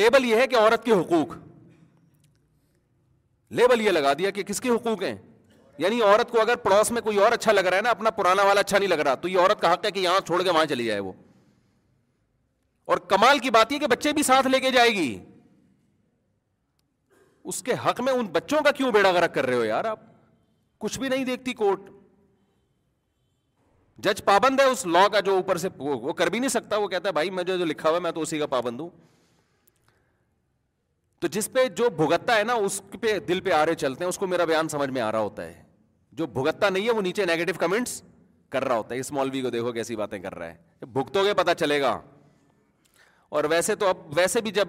لیبل یہ ہے کہ عورت کے حقوق لیبل یہ لگا دیا کہ کس کے حقوق ہیں یعنی عورت کو اگر پڑوس میں کوئی اور اچھا لگ رہا ہے نا اپنا پرانا والا اچھا نہیں لگ رہا تو یہ عورت کا حق ہے کہ یہاں چھوڑ کے وہاں چلی جائے وہ اور کمال کی بات یہ کہ بچے بھی ساتھ لے کے جائے گی اس کے حق میں ان بچوں کا کیوں بیڑا کر رہے ہو یار آپ کچھ بھی نہیں دیکھتی کوٹ جج پابند ہے اس لا کا جو اوپر سے وہ کر بھی نہیں سکتا وہ کہتا ہے بھائی میں جو جو لکھا ہوا ہے میں تو اسی کا پابند ہوں تو جس پہ جو بھگتتا ہے نا اس پہ دل پہ آ رہے چلتے ہیں اس کو میرا بیان سمجھ میں آ رہا ہوتا ہے جو بھگتتا نہیں ہے وہ نیچے نیگیٹو کمنٹس کر رہا ہوتا ہے کو دیکھو کیسی باتیں کر رہا ہے بھگتو گے چلے گا اور ویسے ویسے تو اب بھی جب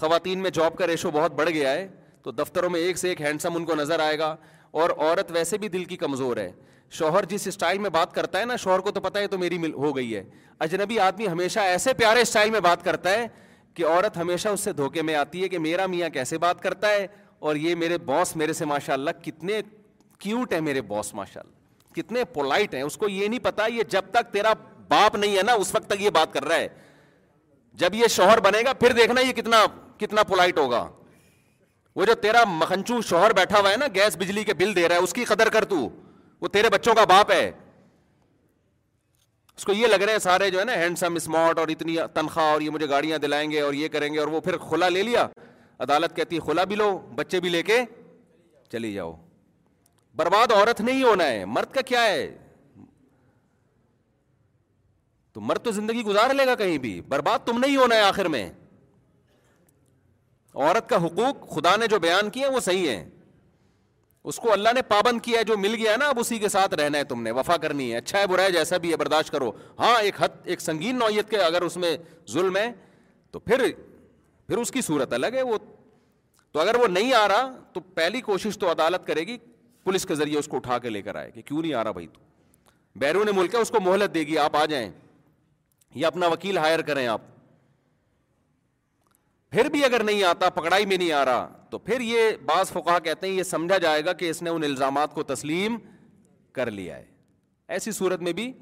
خواتین میں جاب کا ریشو بہت بڑھ گیا ہے تو دفتروں میں ایک سے ایک ہینڈسم ان کو نظر آئے گا اور عورت ویسے بھی دل کی کمزور ہے شوہر جس اسٹائل میں بات کرتا ہے نا شوہر کو تو پتا ہے تو میری مل ہو گئی ہے اجنبی آدمی ہمیشہ ایسے پیارے اسٹائل میں بات کرتا ہے کہ عورت ہمیشہ اس سے دھوکے میں آتی ہے کہ میرا میاں کیسے بات کرتا ہے اور یہ میرے باس میرے سے ماشاء اللہ کتنے کیوٹ ہے میرے باس ماشاء اللہ کتنے پولاٹ ہیں اس کو یہ نہیں پتا یہ جب تک تیرا باپ نہیں ہے نا اس وقت تک یہ بات کر رہا ہے جب یہ شوہر بنے گا پھر دیکھنا یہ کتنا کتنا پولاٹ ہوگا وہ جو تیرا مکھنچو شوہر بیٹھا ہوا ہے نا گیس بجلی کے بل دے رہا ہے اس کی قدر کر تو وہ تیرے بچوں کا باپ ہے اس کو یہ لگ رہے ہیں سارے جو ہے نا ہینڈسم اسمارٹ اور اتنی تنخواہ اور یہ مجھے گاڑیاں دلائیں گے اور یہ کریں گے اور وہ پھر کھلا لے لیا عدالت کہتی ہے کھلا بھی لو بچے بھی لے کے چلی جاؤ برباد عورت نہیں ہونا ہے مرد کا کیا ہے تو مرد تو زندگی گزار لے گا کہیں بھی برباد تم نہیں ہونا ہے آخر میں عورت کا حقوق خدا نے جو بیان کیا وہ صحیح ہے اس کو اللہ نے پابند کیا ہے جو مل گیا نا اب اسی کے ساتھ رہنا ہے تم نے وفا کرنی ہے اچھا ہے برا ہے جیسا بھی ہے برداشت کرو ہاں ایک حد ایک سنگین نوعیت کے اگر اس میں ظلم ہے تو پھر پھر اس کی صورت الگ ہے وہ تو اگر وہ نہیں آ رہا تو پہلی کوشش تو عدالت کرے گی پولیس کے ذریعے اس کو اٹھا کے لے کر آئے کہ کیوں نہیں آ رہا بھائی تو بیرون ملک ہے اس کو مہلت دے گی آپ آ جائیں یا اپنا وکیل ہائر کریں آپ پھر بھی اگر نہیں آتا پکڑائی میں نہیں آ رہا تو پھر یہ بعض فقہ کہتے ہیں یہ سمجھا جائے گا کہ اس نے ان الزامات کو تسلیم کر لیا ہے ایسی صورت میں بھی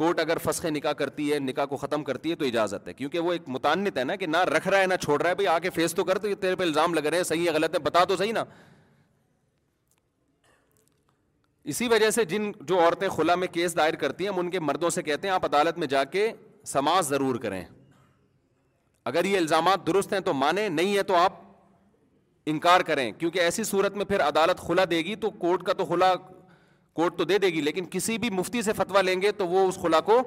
کورٹ اگر فسخ نکاح کرتی ہے نکاح کو ختم کرتی ہے تو اجازت ہے کیونکہ وہ ایک متعنت ہے نا کہ نہ رکھ رہا ہے نہ چھوڑ رہا ہے بھائی آ کے فیس تو کر تو تیرے پہ الزام لگ رہے ہیں صحیح ہے غلط ہے بتا تو صحیح نا اسی وجہ سے جن جو عورتیں خلا میں کیس دائر کرتی ہیں ہم ان کے مردوں سے کہتے ہیں آپ عدالت میں جا کے سماج ضرور کریں اگر یہ الزامات درست ہیں تو مانیں نہیں ہیں تو آپ انکار کریں کیونکہ ایسی صورت میں پھر عدالت خلا دے گی تو کورٹ کا تو خلا کورٹ تو دے دے گی لیکن کسی بھی مفتی سے فتویٰ لیں گے تو وہ اس خلا کو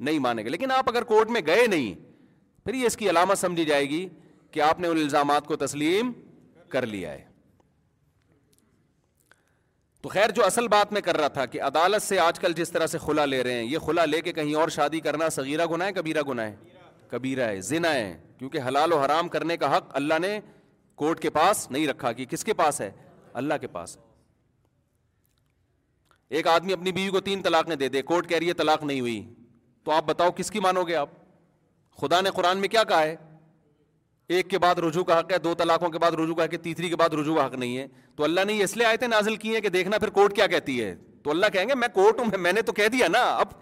نہیں مانیں گے لیکن آپ اگر کورٹ میں گئے نہیں پھر یہ اس کی علامت سمجھی جائے گی کہ آپ نے ان الزامات کو تسلیم کر لیا ہے تو خیر جو اصل بات میں کر رہا تھا کہ عدالت سے آج کل جس طرح سے خلا لے رہے ہیں یہ خلا لے کے کہیں اور شادی کرنا صغیرہ گناہ ہے کبیرہ گناہ ہے کبیرہ ہے زنا ہے کیونکہ حلال و حرام کرنے کا حق اللہ نے کورٹ کے پاس نہیں رکھا کہ کس کے پاس ہے اللہ کے پاس ہے ایک آدمی اپنی بیوی کو تین طلاق نے دے دے کورٹ کہہ رہی ہے طلاق نہیں ہوئی تو آپ بتاؤ کس کی مانو گے آپ خدا نے قرآن میں کیا کہا ہے ایک کے بعد رجوع کا حق ہے دو طلاقوں کے بعد رجوع کا حق ہے تیسری کے بعد رجوع کا حق نہیں ہے تو اللہ نے یہ اس لیے نازل ہیں کہ دیکھنا پھر کورٹ کیا کہتی ہے تو اللہ کہیں گے میں کورٹ ہوں میں نے تو کہہ دیا نا اب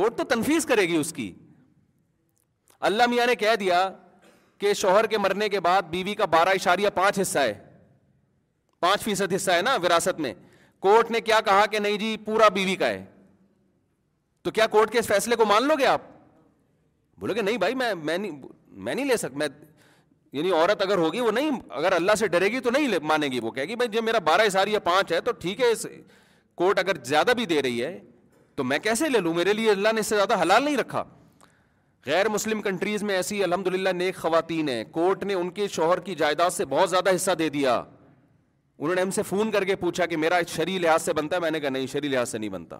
کورٹ تو تنفیز کرے گی اس کی اللہ میاں نے کہہ دیا کہ شوہر کے مرنے کے بعد بیوی کا بارہ اشاریہ پانچ حصہ ہے پانچ فیصد حصہ ہے نا وراثت میں کورٹ نے کیا کہا کہ نہیں جی پورا بیوی کا ہے تو کیا کورٹ کے اس فیصلے کو مان لو گے آپ بولو گے نہیں بھائی میں میں نہیں لے سک میں یعنی عورت اگر ہوگی وہ نہیں اگر اللہ سے ڈرے گی تو نہیں مانے گی وہ کہے گی بھائی جب جی میرا بارہ اشار یا پانچ ہے تو ٹھیک ہے اس کوٹ اگر زیادہ بھی دے رہی ہے تو میں کیسے لے لوں میرے لیے اللہ نے اس سے زیادہ حلال نہیں رکھا غیر مسلم کنٹریز میں ایسی الحمد للہ نیک خواتین ہیں کورٹ نے ان کے شوہر کی جائیداد سے بہت زیادہ حصہ دے دیا انہوں نے ہم سے فون کر کے پوچھا کہ میرا شری لحاظ سے بنتا ہے میں نے کہا نہیں شری لحاظ سے نہیں بنتا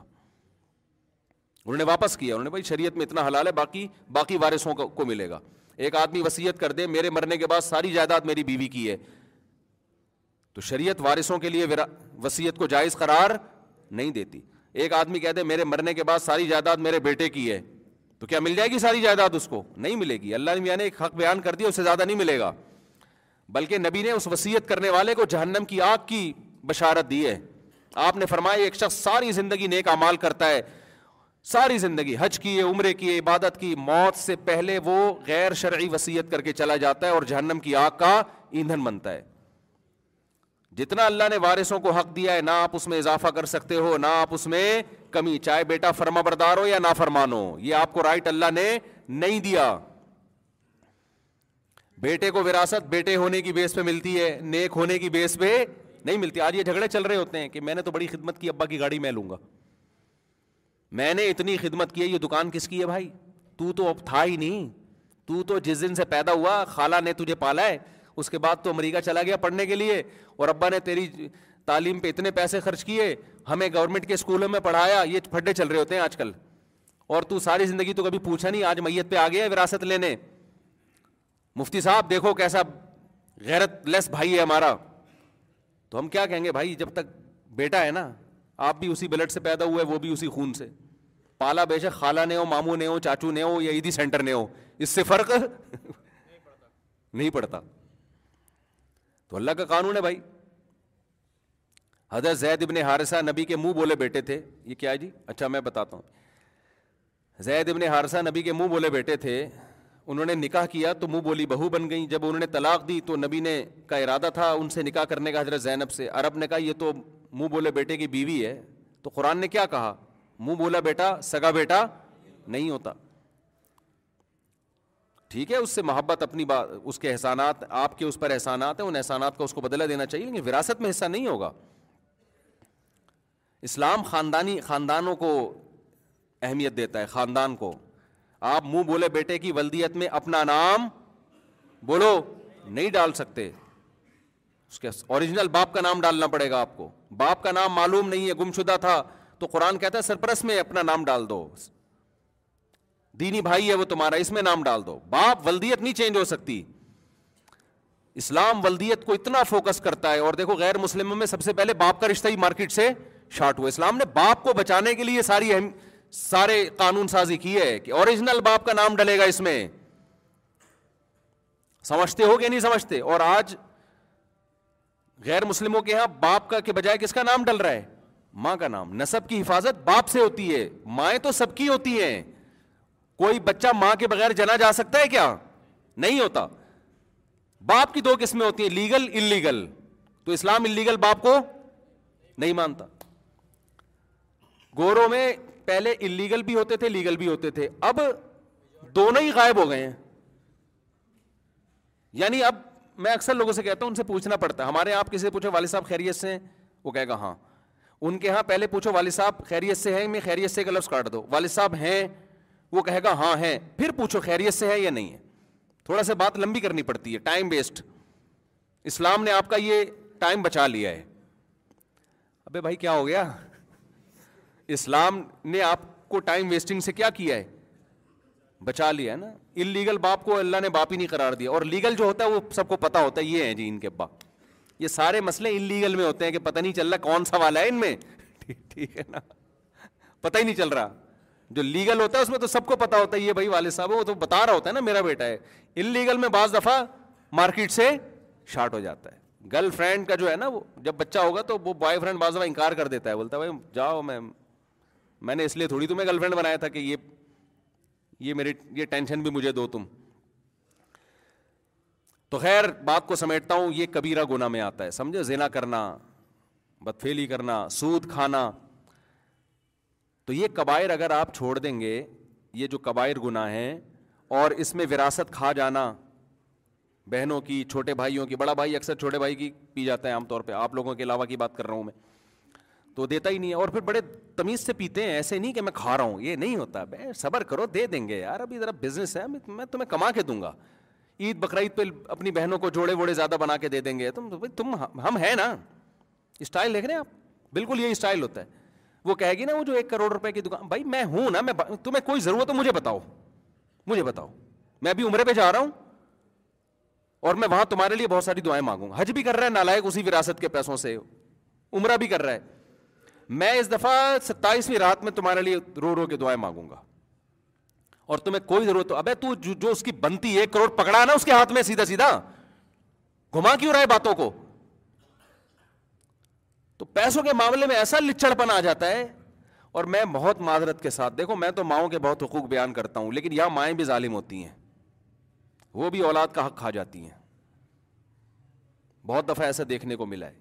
انہوں نے واپس کیا انہوں نے بھائی شریعت میں اتنا حلال ہے باقی باقی وارثوں کو ملے گا ایک آدمی وسیعت کر دے میرے مرنے کے بعد ساری جائیداد میری بیوی کی ہے تو شریعت وارثوں کے لیے وسیعت کو جائز قرار نہیں دیتی ایک آدمی کہہ دے میرے مرنے کے بعد ساری جائیداد میرے بیٹے کی ہے تو کیا مل جائے گی ساری جائیداد اس کو نہیں ملے گی اللہ نے ایک حق بیان کر دیا اس سے زیادہ نہیں ملے گا بلکہ نبی نے اس وسیعت کرنے والے کو جہنم کی آگ کی بشارت دی ہے آپ نے فرمایا ایک شخص ساری زندگی نیک اعمال کرتا ہے ساری زندگی حج کیے عمرے کیے عبادت کی موت سے پہلے وہ غیر شرعی وسیعت کر کے چلا جاتا ہے اور جہنم کی آگ کا ایندھن بنتا ہے جتنا اللہ نے وارثوں کو حق دیا ہے نہ آپ اس میں اضافہ کر سکتے ہو نہ آپ اس میں کمی چاہے بیٹا فرما بردار ہو یا نہ فرمان ہو یہ آپ کو رائٹ اللہ نے نہیں دیا بیٹے کو وراثت بیٹے ہونے کی بیس پہ ملتی ہے نیک ہونے کی بیس پہ نہیں ملتی آج یہ جھگڑے چل رہے ہوتے ہیں کہ میں نے تو بڑی خدمت کی ابا کی گاڑی میں لوں گا میں نے اتنی خدمت کی ہے یہ دکان کس کی ہے بھائی تو تو اب تھا ہی نہیں تو تو جس دن سے پیدا ہوا خالہ نے تجھے پالا ہے اس کے بعد تو امریکہ چلا گیا پڑھنے کے لیے اور ابا نے تیری تعلیم پہ اتنے پیسے خرچ کیے ہمیں گورنمنٹ کے اسکولوں میں پڑھایا یہ پھڈے چل رہے ہوتے ہیں آج کل اور تو ساری زندگی تو کبھی پوچھا نہیں آج میت پہ آ گیا وراثت لینے مفتی صاحب دیکھو کیسا غیرت لیس بھائی ہے ہمارا تو ہم کیا کہیں گے بھائی جب تک بیٹا ہے نا آپ بھی اسی بلڈ سے پیدا ہوا ہے وہ بھی اسی خون سے پالا بے شک خالہ نے ہو ماموں نے ہو چاچو نے ہو یا عیدی سینٹر نے ہو اس سے فرق نہیں پڑتا تو اللہ کا قانون ہے بھائی حضرت زید ابن حارثہ نبی کے منہ بولے بیٹے تھے یہ کیا ہے جی اچھا میں بتاتا ہوں زید ابن حارثہ نبی کے منہ بولے بیٹے تھے انہوں نے نکاح کیا تو منہ بولی بہو بن گئی جب انہوں نے طلاق دی تو نبی نے کا ارادہ تھا ان سے نکاح کرنے کا حضرت زینب سے عرب نے کہا یہ تو منہ بولے بیٹے کی بیوی ہے تو قرآن نے کیا کہا منہ بولا بیٹا سگا بیٹا نہیں ہوتا ٹھیک ہے اس سے محبت اپنی بات اس کے احسانات آپ کے اس پر احسانات ہیں ان احسانات کا اس کو بدلا دینا چاہیے لیکن وراثت میں حصہ نہیں ہوگا اسلام خاندانی خاندانوں کو اہمیت دیتا ہے خاندان کو آپ منہ بولے بیٹے کی ولدیت میں اپنا نام بولو نہیں ڈال سکتے اس کے اوریجنل باپ کا نام ڈالنا پڑے گا آپ کو باپ کا نام معلوم نہیں ہے گم شدہ تھا تو قرآن کہتا ہے سرپرس میں اپنا نام ڈال دو دینی بھائی ہے وہ تمہارا اس میں نام ڈال دو باپ ولدیت نہیں چینج ہو سکتی اسلام ولدیت کو اتنا فوکس کرتا ہے اور دیکھو غیر مسلموں میں سب سے پہلے باپ کا رشتہ ہی مارکیٹ سے شارٹ ہوا اسلام نے باپ کو بچانے کے لیے ساری اہم سارے قانون سازی کی ہے کہ اوریجنل باپ کا نام ڈلے گا اس میں سمجھتے ہو گیا نہیں سمجھتے اور آج غیر مسلموں کے یہاں باپ کا کے بجائے کس کا نام ڈل رہا ہے ماں کا نام نصب کی حفاظت باپ سے ہوتی ہے مائیں تو سب کی ہوتی ہیں کوئی بچہ ماں کے بغیر جنا جا سکتا ہے کیا نہیں ہوتا باپ کی دو قسمیں ہوتی ہیں لیگل انلیگل تو اسلام انلیگل باپ کو نہیں مانتا گوروں میں پہلے انلیگل بھی ہوتے تھے لیگل بھی ہوتے تھے اب دونوں ہی غائب ہو گئے ہیں یعنی اب میں اکثر لوگوں سے کہتا ہوں ان سے پوچھنا پڑتا ہے ہمارے آپ کسی سے پوچھے والد صاحب خیریت سے وہ کہے گا ہاں ان کے یہاں پہلے پوچھو والد صاحب خیریت سے ہے میں خیریت سے کا لفظ کاٹ دو والد صاحب ہیں وہ کہے گا ہاں ہیں پھر پوچھو خیریت سے ہے یا نہیں ہے تھوڑا سا بات لمبی کرنی پڑتی ہے ٹائم ویسٹ اسلام نے آپ کا یہ ٹائم بچا لیا ہے ابے بھائی کیا ہو گیا اسلام نے آپ کو ٹائم ویسٹنگ سے کیا کیا ہے بچا لیا ہے نا ان لیگل باپ کو اللہ نے باپ ہی نہیں قرار دیا اور لیگل جو ہوتا ہے وہ سب کو پتہ ہوتا ہے یہ ہیں جی ان کے باپ یہ سارے مسئلے ان لیگل میں ہوتے ہیں کہ پتہ نہیں چل رہا کون سا والا ہے ان میں ٹھیک ہے نا پتہ ہی نہیں چل رہا جو لیگل ہوتا ہے اس میں تو سب کو پتا ہوتا ہے یہ بھائی والد صاحب وہ تو بتا رہا ہوتا ہے نا میرا بیٹا ہے ان لیگل میں بعض دفعہ مارکیٹ سے شارٹ ہو جاتا ہے گرل فرینڈ کا جو ہے نا وہ جب بچہ ہوگا تو وہ بوائے فرینڈ بعض دفعہ انکار کر دیتا ہے بولتا ہے بھائی جاؤ میں نے اس لیے تھوڑی تمہیں گرل فرینڈ بنایا تھا کہ یہ یہ میری یہ ٹینشن بھی مجھے دو تم تو خیر بات کو سمیٹتا ہوں یہ کبیرہ گنا میں آتا ہے سمجھے زینا کرنا بدفیلی کرنا سود کھانا تو یہ کبائر اگر آپ چھوڑ دیں گے یہ جو کبائر گناہ ہیں اور اس میں وراثت کھا جانا بہنوں کی چھوٹے بھائیوں کی بڑا بھائی اکثر چھوٹے بھائی کی پی جاتا ہے عام طور پہ آپ لوگوں کے علاوہ کی بات کر رہا ہوں میں تو دیتا ہی نہیں ہے اور پھر بڑے تمیز سے پیتے ہیں ایسے نہیں کہ میں کھا رہا ہوں یہ نہیں ہوتا بے صبر کرو دے دیں گے یار ابھی ذرا بزنس ہے میں تمہیں کما کے دوں گا عید بقرعید پہ اپنی بہنوں کو جوڑے ووڑے زیادہ بنا کے دے دیں گے تم تم ہم ہیں نا اسٹائل دیکھ رہے ہیں آپ بالکل یہی اسٹائل ہوتا ہے وہ کہے گی نا وہ جو ایک کروڑ روپئے کی دکان بھائی میں ہوں نا میں تمہیں کوئی ضرورت ہو مجھے بتاؤ مجھے بتاؤ میں ابھی عمرے پہ جا رہا ہوں اور میں وہاں تمہارے لیے بہت ساری دعائیں مانگوں حج بھی کر رہا ہے نالائق اسی وراثت کے پیسوں سے عمرہ بھی کر رہا ہے میں اس دفعہ ستائیسویں رات میں تمہارے لیے رو رو کے دعائیں مانگوں گا اور تمہیں کوئی ضرورت ہو ابے تو جو جو اس کی بنتی ہے کروڑ پکڑا نا اس کے ہاتھ میں سیدھا سیدھا گھما کیوں رہے باتوں کو تو پیسوں کے معاملے میں ایسا لچڑ پن آ جاتا ہے اور میں بہت معذرت کے ساتھ دیکھو میں تو ماؤں کے بہت حقوق بیان کرتا ہوں لیکن یہاں مائیں بھی ظالم ہوتی ہیں وہ بھی اولاد کا حق کھا جاتی ہیں بہت دفعہ ایسا دیکھنے کو ملا ہے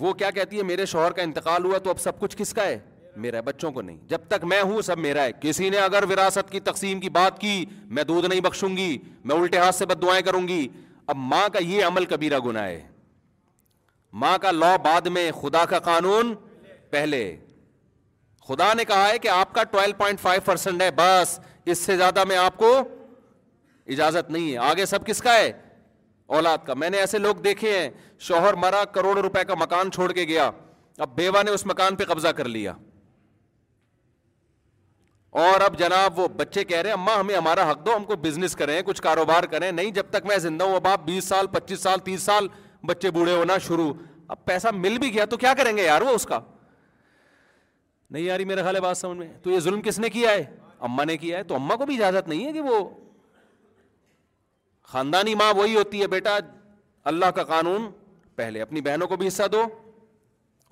وہ کیا کہتی ہے میرے شوہر کا انتقال ہوا تو اب سب کچھ کس کا ہے میرا ہے بچوں کو نہیں جب تک میں ہوں سب میرا ہے کسی نے اگر وراثت کی تقسیم کی بات کی میں دودھ نہیں بخشوں گی میں الٹے ہاتھ سے بد دعائیں کروں گی اب ماں کا یہ عمل کبیرہ گناہ ہے ماں کا لا بعد میں خدا کا قانون پہلے خدا نے کہا ہے کہ آپ کا ٹویلو پوائنٹ فائیو پرسینٹ ہے بس اس سے زیادہ میں آپ کو اجازت نہیں ہے آگے سب کس کا ہے اولاد کا میں نے ایسے لوگ دیکھے ہیں شوہر مرا کروڑ روپے کا مکان چھوڑ کے گیا اب بیوہ نے اس مکان پہ قبضہ کر لیا اور اب جناب وہ بچے کہہ رہے ہیں اماں ہمیں ہمارا حق دو ہم کو بزنس کریں کچھ کاروبار کریں نہیں جب تک میں زندہ ہوں اب آپ بیس سال پچیس سال تیس سال بچے بوڑھے ہونا شروع اب پیسہ مل بھی گیا تو کیا کریں گے یار وہ اس کا نہیں یاری میرے ہے بات سمجھ میں تو یہ ظلم کس نے کیا ہے اما نے کیا ہے تو اماں کو بھی اجازت نہیں ہے کہ وہ خاندانی ماں وہی ہوتی ہے بیٹا اللہ کا قانون پہلے اپنی بہنوں کو بھی حصہ دو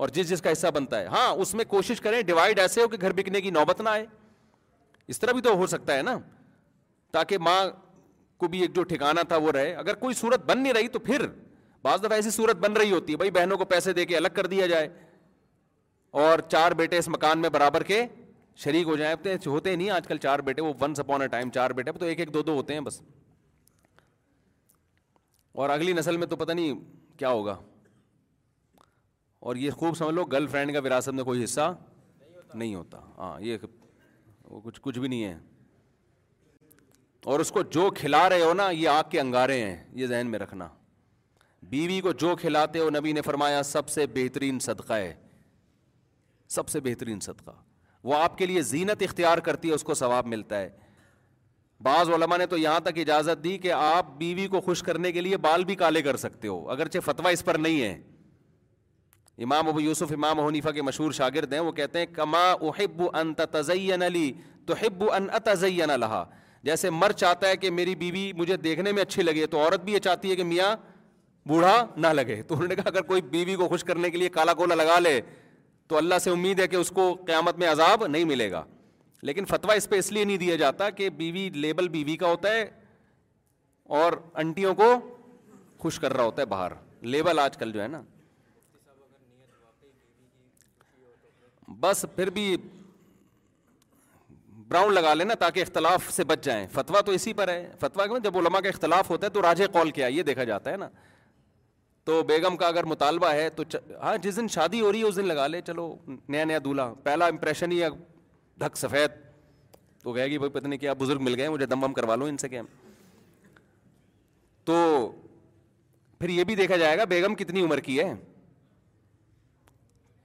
اور جس جس کا حصہ بنتا ہے ہاں اس میں کوشش کریں ڈیوائڈ ایسے ہو کہ گھر بکنے کی نوبت نہ آئے اس طرح بھی تو ہو سکتا ہے نا تاکہ ماں کو بھی ایک جو ٹھکانا تھا وہ رہے اگر کوئی صورت بن نہیں رہی تو پھر بعض دفعہ ایسی صورت بن رہی ہوتی ہے بھائی بہنوں کو پیسے دے کے الگ کر دیا جائے اور چار بیٹے اس مکان میں برابر کے شریک ہو جائیں ہوتے نہیں آج کل چار بیٹے وہ ونس اپون اے ٹائم چار بیٹے تو ایک ایک دو دو ہوتے ہیں بس اور اگلی نسل میں تو پتہ نہیں کیا ہوگا اور یہ خوب سمجھ لو گرل فرینڈ کا وراثت میں کوئی حصہ نہیں ہوتا ہاں یہ وہ کچھ کچھ بھی نہیں ہے اور اس کو جو کھلا رہے ہو نا یہ آگ کے انگارے ہیں یہ ذہن میں رکھنا بیوی کو جو کھلاتے ہو نبی نے فرمایا سب سے بہترین صدقہ ہے سب سے بہترین صدقہ وہ آپ کے لیے زینت اختیار کرتی ہے اس کو ثواب ملتا ہے بعض علماء نے تو یہاں تک اجازت دی کہ آپ بیوی کو خوش کرنے کے لیے بال بھی کالے کر سکتے ہو اگرچہ فتویٰ اس پر نہیں ہے امام ابو یوسف امام حنیفہ کے مشہور شاگرد ہیں وہ کہتے ہیں کما احب ان تزین علی تو حب ان اتزین الحا جیسے مر چاہتا ہے کہ میری بیوی مجھے دیکھنے میں اچھی لگے تو عورت بھی یہ چاہتی ہے کہ میاں بوڑھا نہ لگے تو انہوں نے کہا اگر کوئی بیوی کو خوش کرنے کے لیے کالا کولا لگا لے تو اللہ سے امید ہے کہ اس کو قیامت میں عذاب نہیں ملے گا لیکن فتویٰ اس پہ اس لیے نہیں دیا جاتا کہ بیوی لیبل بیوی کا ہوتا ہے اور انٹیوں کو خوش کر رہا ہوتا ہے باہر لیبل آج کل جو ہے نا بس پھر بھی براؤن لگا لینا تاکہ اختلاف سے بچ جائیں فتوا تو اسی پر ہے فتوا کے جب علماء کا اختلاف ہوتا ہے تو راجے کال کیا یہ دیکھا جاتا ہے نا تو بیگم کا اگر مطالبہ ہے تو ہاں جس دن شادی ہو رہی ہے اس دن لگا لے چلو نیا نیا دولہا پہلا امپریشن ہی اب ڈھک سفید تو کہے گی بھائی پتہ نہیں کیا بزرگ مل گئے مجھے دم بم کروا لو ان سے کیا تو پھر یہ بھی دیکھا جائے گا بیگم کتنی عمر کی ہے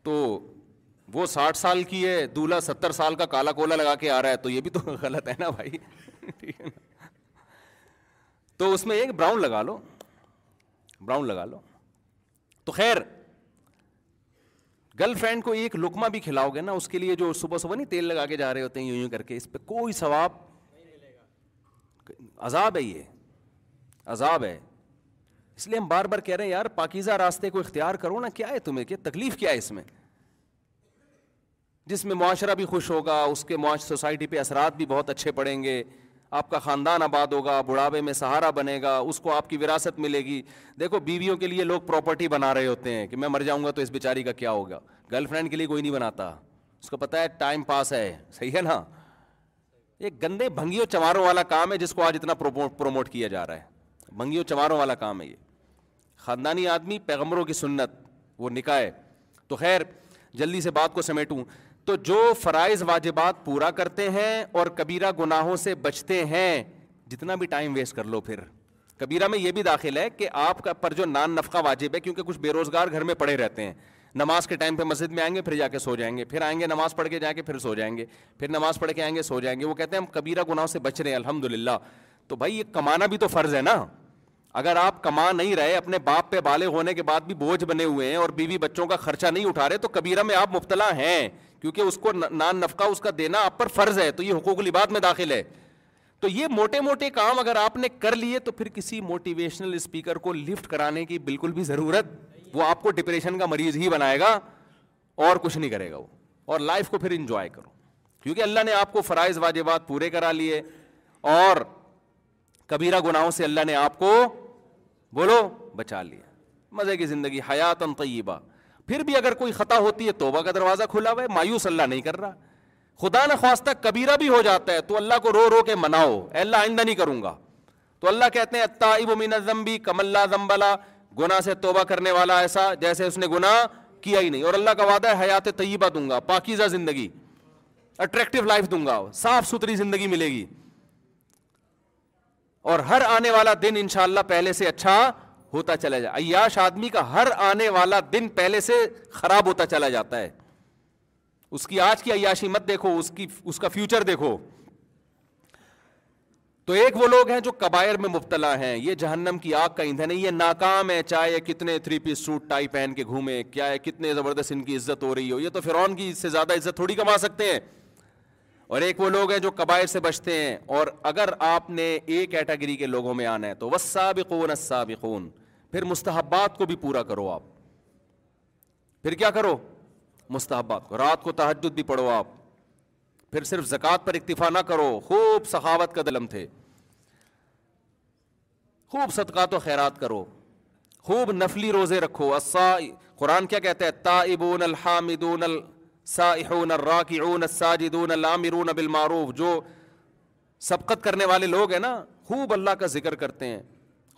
تو وہ ساٹھ سال کی ہے دولہا ستر سال کا کالا کولا لگا کے آ رہا ہے تو یہ بھی تو غلط ہے نا بھائی تو اس میں ایک براؤن لگا لو براؤن لگا لو تو خیر گرل فرینڈ کو ایک لکما بھی کھلاؤ گے نا اس کے لیے جو صبح صبح نہیں تیل لگا کے جا رہے ہوتے ہیں یوں یوں کر کے اس پہ کوئی ثواب عذاب ہے یہ عذاب ہے اس لیے ہم بار بار کہہ رہے ہیں یار پاکیزہ راستے کو اختیار کرو نا کیا ہے تمہیں کیا تکلیف کیا ہے اس میں جس میں معاشرہ بھی خوش ہوگا اس کے معاش سوسائٹی پہ اثرات بھی بہت اچھے پڑیں گے آپ کا خاندان آباد ہوگا بڑھاپے میں سہارا بنے گا اس کو آپ کی وراثت ملے گی دیکھو بیویوں کے لیے لوگ پراپرٹی بنا رہے ہوتے ہیں کہ میں مر جاؤں گا تو اس بیچاری کا کیا ہوگا گرل فرینڈ کے لیے کوئی نہیں بناتا اس کو پتہ ہے ٹائم پاس ہے صحیح ہے نا ایک گندے بھنگیوں چماروں والا کام ہے جس کو آج اتنا پروموٹ کیا جا رہا ہے بھنگیوں چماروں والا کام ہے یہ خاندانی آدمی پیغمبروں کی سنت وہ نکاح تو خیر جلدی سے بات کو سمیٹوں تو جو فرائض واجبات پورا کرتے ہیں اور کبیرہ گناہوں سے بچتے ہیں جتنا بھی ٹائم ویسٹ کر لو پھر کبیرہ میں یہ بھی داخل ہے کہ آپ پر جو نان نفقہ واجب ہے کیونکہ کچھ بے روزگار گھر میں پڑے رہتے ہیں نماز کے ٹائم پہ مسجد میں آئیں گے پھر جا کے سو جائیں گے پھر آئیں گے نماز پڑھ کے جا کے پھر سو جائیں گے پھر نماز پڑھ کے آئیں گے سو جائیں گے وہ کہتے ہیں ہم کبیرہ گناہوں سے بچ رہے ہیں الحمد للہ تو بھائی یہ کمانا بھی تو فرض ہے نا اگر آپ کما نہیں رہے اپنے باپ پہ بالے ہونے کے بعد بھی بوجھ بنے ہوئے ہیں اور بیوی بچوں کا خرچہ نہیں اٹھا رہے تو کبیرہ میں آپ مبتلا ہیں کیونکہ اس کو نان نفقہ اس کا دینا آپ پر فرض ہے تو یہ حقوق العباد میں داخل ہے تو یہ موٹے موٹے کام اگر آپ نے کر لیے تو پھر کسی موٹیویشنل اسپیکر کو لفٹ کرانے کی بالکل بھی ضرورت وہ آپ کو ڈپریشن کا مریض ہی بنائے گا اور کچھ نہیں کرے گا وہ اور لائف کو پھر انجوائے کرو کیونکہ اللہ نے آپ کو فرائض واجبات پورے کرا لیے اور کبیرہ گناہوں سے اللہ نے آپ کو بولو بچا لیا مزے کی زندگی حیات ان پھر بھی اگر کوئی خطا ہوتی ہے توبہ کا دروازہ کھلا ہوا ہے مایوس اللہ نہیں کر رہا خدا نہ خواصہ کبیرہ بھی ہو جاتا ہے تو اللہ کو رو رو کے مناؤ اللہ آئندہ نہیں کروں گا تو اللہ اللہ کہتے ہیں کم سے توبہ کرنے والا ایسا جیسے اس نے گنا کیا ہی نہیں اور اللہ کا وعدہ حیات طیبہ دوں گا پاکیزہ زندگی اٹریکٹو لائف دوں گا صاف ستھری زندگی ملے گی اور ہر آنے والا دن انشاءاللہ پہلے سے اچھا ہوتا چلا جا عیاش آدمی کا ہر آنے والا دن پہلے سے خراب ہوتا چلا جاتا ہے اس کی آج کی عیاشی مت دیکھو اس کی اس کا فیوچر دیکھو تو ایک وہ لوگ ہیں جو قبائر میں مبتلا ہیں یہ جہنم کی آگ کا ایندھن ہے یہ ناکام ہے چاہے کتنے تھری پیس سوٹ ٹائی پہن کے گھومے کیا ہے کتنے زبردست ان کی عزت ہو رہی ہو یہ تو فرعون کی اس سے زیادہ عزت تھوڑی کما سکتے ہیں اور ایک وہ لوگ ہیں جو قبائر سے بچتے ہیں اور اگر آپ نے اے کیٹیگری کے لوگوں میں آنا ہے تو وسا سابقون السابقون خون پھر مستحبات کو بھی پورا کرو آپ پھر کیا کرو مستحبات کو رات کو تحجد بھی پڑھو آپ پھر صرف زکوٰۃ پر اکتفا نہ کرو خوب سخاوت کا دلم تھے خوب صدقات و خیرات کرو خوب نفلی روزے رکھو قرآن کیا کہتے ہیں تا ابون الساجدون راکون بالمعروف جو سبقت کرنے والے لوگ ہیں نا خوب اللہ کا ذکر کرتے ہیں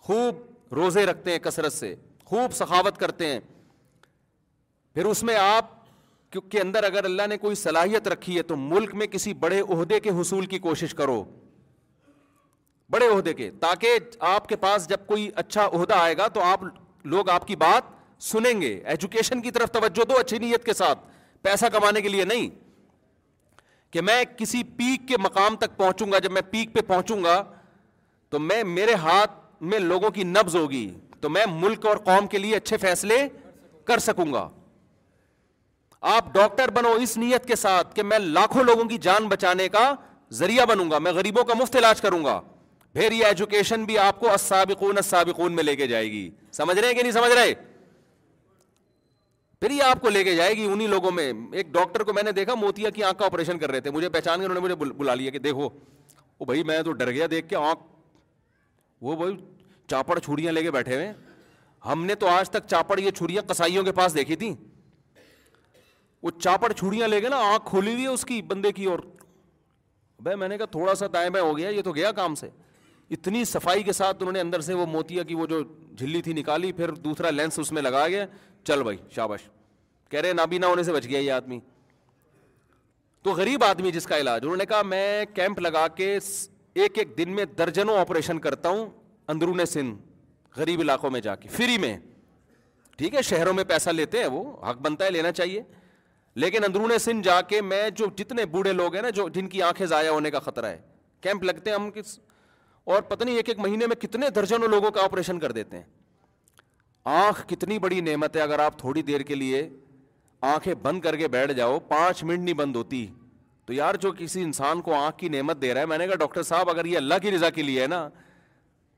خوب روزے رکھتے ہیں کثرت سے خوب سخاوت کرتے ہیں پھر اس میں آپ کے اندر اگر اللہ نے کوئی صلاحیت رکھی ہے تو ملک میں کسی بڑے عہدے کے حصول کی کوشش کرو بڑے عہدے کے تاکہ آپ کے پاس جب کوئی اچھا عہدہ آئے گا تو آپ لوگ آپ کی بات سنیں گے ایجوکیشن کی طرف توجہ دو اچھی نیت کے ساتھ پیسہ کمانے کے لیے نہیں کہ میں کسی پیک کے مقام تک پہنچوں گا جب میں پیک پہ پہنچوں گا تو میں میرے ہاتھ میں لوگوں کی نبز ہوگی تو میں ملک اور قوم کے لیے اچھے فیصلے کر سکوں گا آپ ڈاکٹر بنو اس نیت کے ساتھ کہ میں لاکھوں لوگوں کی جان بچانے کا ذریعہ بنوں گا میں غریبوں کا مفت علاج کروں گا پھر یہ ایجوکیشن بھی آپ کو میں لے کے جائے گی سمجھ رہے ہیں کہ نہیں سمجھ رہے پھر یہ آپ کو لے کے جائے گی انہیں لوگوں میں ایک ڈاکٹر کو میں نے دیکھا موتیا کی آنکھ کا آپریشن کر رہے تھے مجھے پہچان کے انہوں نے مجھے بلا لیا کہ دیکھو بھائی میں تو ڈر گیا دیکھ کے آنکھ وہ بھائی چاپڑ چھڑیاں لے کے بیٹھے ہوئے ہم نے تو آج تک چاپڑ یہ چھڑیاں کسائیوں کے پاس دیکھی تھی وہ چاپڑ چھڑیاں لے کے نا آنکھ کھولی ہوئی ہے اس کی بندے کی اور بھائی میں نے کہا تھوڑا سا ہے ہو گیا یہ تو گیا کام سے اتنی صفائی کے ساتھ انہوں نے اندر سے وہ موتیا کی وہ جو جھلی تھی نکالی پھر دوسرا لینس اس میں لگا گیا چل بھائی شابش کہہ رہے نابینا ہونے سے بچ گیا یہ آدمی تو غریب آدمی جس کا علاج انہوں نے کہا میں کیمپ لگا کے ایک ایک دن میں درجنوں آپریشن کرتا ہوں اندرون سندھ غریب علاقوں میں جا کے فری میں ٹھیک ہے شہروں میں پیسہ لیتے ہیں وہ حق بنتا ہے لینا چاہیے لیکن اندرون سندھ جا کے میں جو جتنے بوڑھے لوگ ہیں نا جو جن کی آنکھیں ضائع ہونے کا خطرہ ہے کیمپ لگتے ہیں ہم کس اور پتہ نہیں ایک ایک مہینے میں کتنے درجنوں لوگوں کا آپریشن کر دیتے ہیں آنکھ کتنی بڑی نعمت ہے اگر آپ تھوڑی دیر کے لیے آنکھیں بند کر کے بیٹھ جاؤ پانچ منٹ نہیں بند ہوتی تو یار جو کسی انسان کو آنکھ کی نعمت دے رہا ہے میں نے کہا ڈاکٹر صاحب اگر یہ اللہ کی رضا کے لیے ہے نا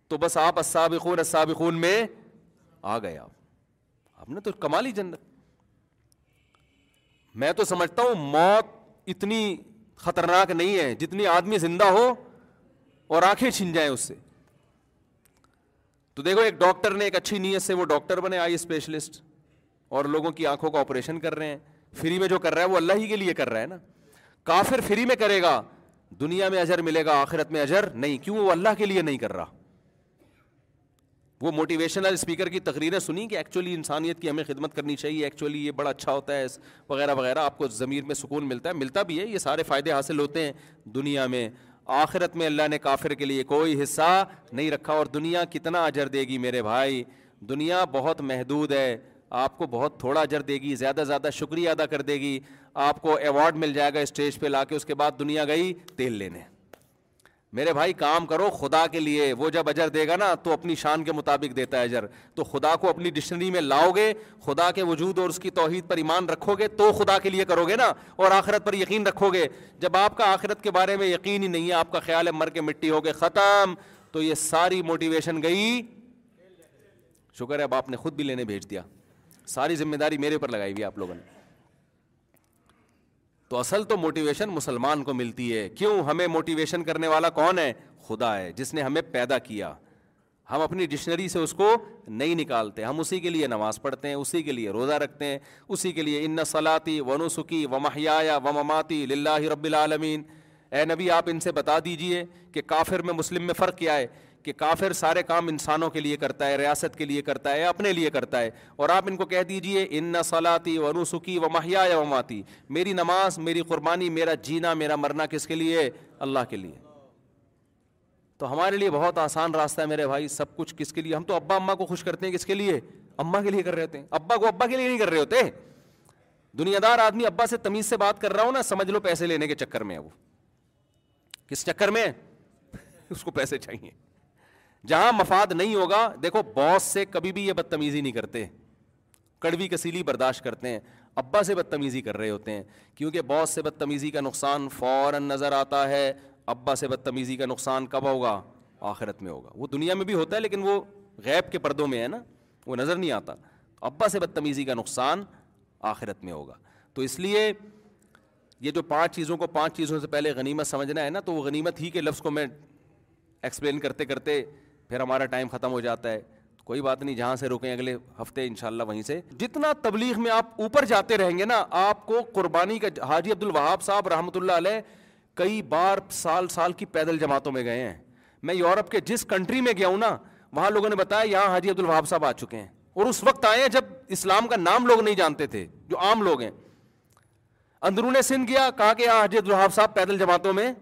تو بس آپ السابقون میں آ گئے آپ آپ نے تو کمالی جنت میں تو سمجھتا ہوں موت اتنی خطرناک نہیں ہے جتنی آدمی زندہ ہو اور آنکھیں چھن جائیں اس سے تو دیکھو ایک ڈاکٹر نے ایک اچھی نیت سے وہ ڈاکٹر بنے آئی اسپیشلسٹ اور لوگوں کی آنکھوں کا آپریشن کر رہے ہیں فری میں جو کر رہا ہے وہ اللہ ہی کے لیے کر رہا ہے نا کافر فری میں کرے گا دنیا میں اجر ملے گا آخرت میں اجر نہیں کیوں وہ اللہ کے لیے نہیں کر رہا وہ موٹیویشنل اسپیکر کی تقریریں سنی کہ ایکچولی انسانیت کی ہمیں خدمت کرنی چاہیے ایکچولی یہ بڑا اچھا ہوتا ہے وغیرہ وغیرہ آپ کو ضمیر میں سکون ملتا ہے ملتا بھی ہے یہ سارے فائدے حاصل ہوتے ہیں دنیا میں آخرت میں اللہ نے کافر کے لیے کوئی حصہ نہیں رکھا اور دنیا کتنا اجر دے گی میرے بھائی دنیا بہت محدود ہے آپ کو بہت تھوڑا اجر دے گی زیادہ زیادہ شکریہ ادا کر دے گی آپ کو ایوارڈ مل جائے گا اسٹیج پہ لا کے اس کے بعد دنیا گئی تیل لینے میرے بھائی کام کرو خدا کے لیے وہ جب اجر دے گا نا تو اپنی شان کے مطابق دیتا ہے اجر تو خدا کو اپنی ڈکشنری میں لاؤ گے خدا کے وجود اور اس کی توحید پر ایمان رکھو گے تو خدا کے لیے کرو گے نا اور آخرت پر یقین رکھو گے جب آپ کا آخرت کے بارے میں یقین ہی نہیں ہے آپ کا خیال ہے مر کے مٹی ہو گئے ختم تو یہ ساری موٹیویشن گئی شکر ہے اب آپ نے خود بھی لینے بھیج دیا ساری ذمہ داری میرے پر لگائی ہوئی آپ لوگوں نے تو تو اصل موٹیویشن مسلمان کو ملتی ہے کیوں ہمیں موٹیویشن کرنے والا کون ہے خدا ہے جس نے ہمیں پیدا کیا ہم اپنی ڈکشنری سے اس کو نہیں نکالتے ہم اسی کے لیے نماز پڑھتے ہیں اسی کے لیے روزہ رکھتے ہیں اسی کے لیے ان سلا و نسخی و محیا و مماتی رب العالمین اے نبی آپ ان سے بتا دیجئے کہ کافر میں مسلم میں فرق کیا ہے کہ کافر سارے کام انسانوں کے لیے کرتا ہے ریاست کے لیے کرتا ہے اپنے لیے کرتا ہے اور آپ ان کو کہہ دیجئے ان نہ نسلاتی و نسخی و ماہیا و وماتی میری نماز میری قربانی میرا جینا میرا مرنا کس کے لیے اللہ کے لیے تو ہمارے لیے بہت آسان راستہ ہے میرے بھائی سب کچھ کس کے لیے ہم تو ابا اما کو خوش کرتے ہیں کس کے لیے اماں کے لیے کر رہے ہوتے ہیں ابا کو ابا کے لیے نہیں کر رہے ہوتے دنیا دار آدمی ابا سے تمیز سے بات کر رہا ہوں نا سمجھ لو پیسے لینے کے چکر میں ہے وہ کس چکر میں اس کو پیسے چاہیے جہاں مفاد نہیں ہوگا دیکھو باس سے کبھی بھی یہ بدتمیزی نہیں کرتے کڑوی کسیلی برداشت کرتے ہیں ابا سے بدتمیزی کر رہے ہوتے ہیں کیونکہ باس سے بدتمیزی کا نقصان فوراً نظر آتا ہے ابا سے بدتمیزی کا نقصان کب ہوگا آخرت میں ہوگا وہ دنیا میں بھی ہوتا ہے لیکن وہ غیب کے پردوں میں ہے نا وہ نظر نہیں آتا ابا سے بدتمیزی کا نقصان آخرت میں ہوگا تو اس لیے یہ جو پانچ چیزوں کو پانچ چیزوں سے پہلے غنیمت سمجھنا ہے نا تو وہ غنیمت ہی کے لفظ کو میں ایکسپلین کرتے کرتے پھر ہمارا ٹائم ختم ہو جاتا ہے کوئی بات نہیں جہاں سے رکیں اگلے ہفتے انشاءاللہ وہیں سے جتنا تبلیغ میں آپ اوپر جاتے رہیں گے نا آپ کو قربانی کا حاجی عبد الوہاب صاحب رحمۃ اللہ علیہ کئی بار سال سال کی پیدل جماعتوں میں گئے ہیں میں یورپ کے جس کنٹری میں گیا ہوں نا وہاں لوگوں نے بتایا یہاں حاجی عبد الوہاب صاحب آ چکے ہیں اور اس وقت آئے ہیں جب اسلام کا نام لوگ نہیں جانتے تھے جو عام لوگ ہیں اندرون سندھ گیا کہا کہ یہاں حاجی عبد الوہاب صاحب پیدل جماعتوں میں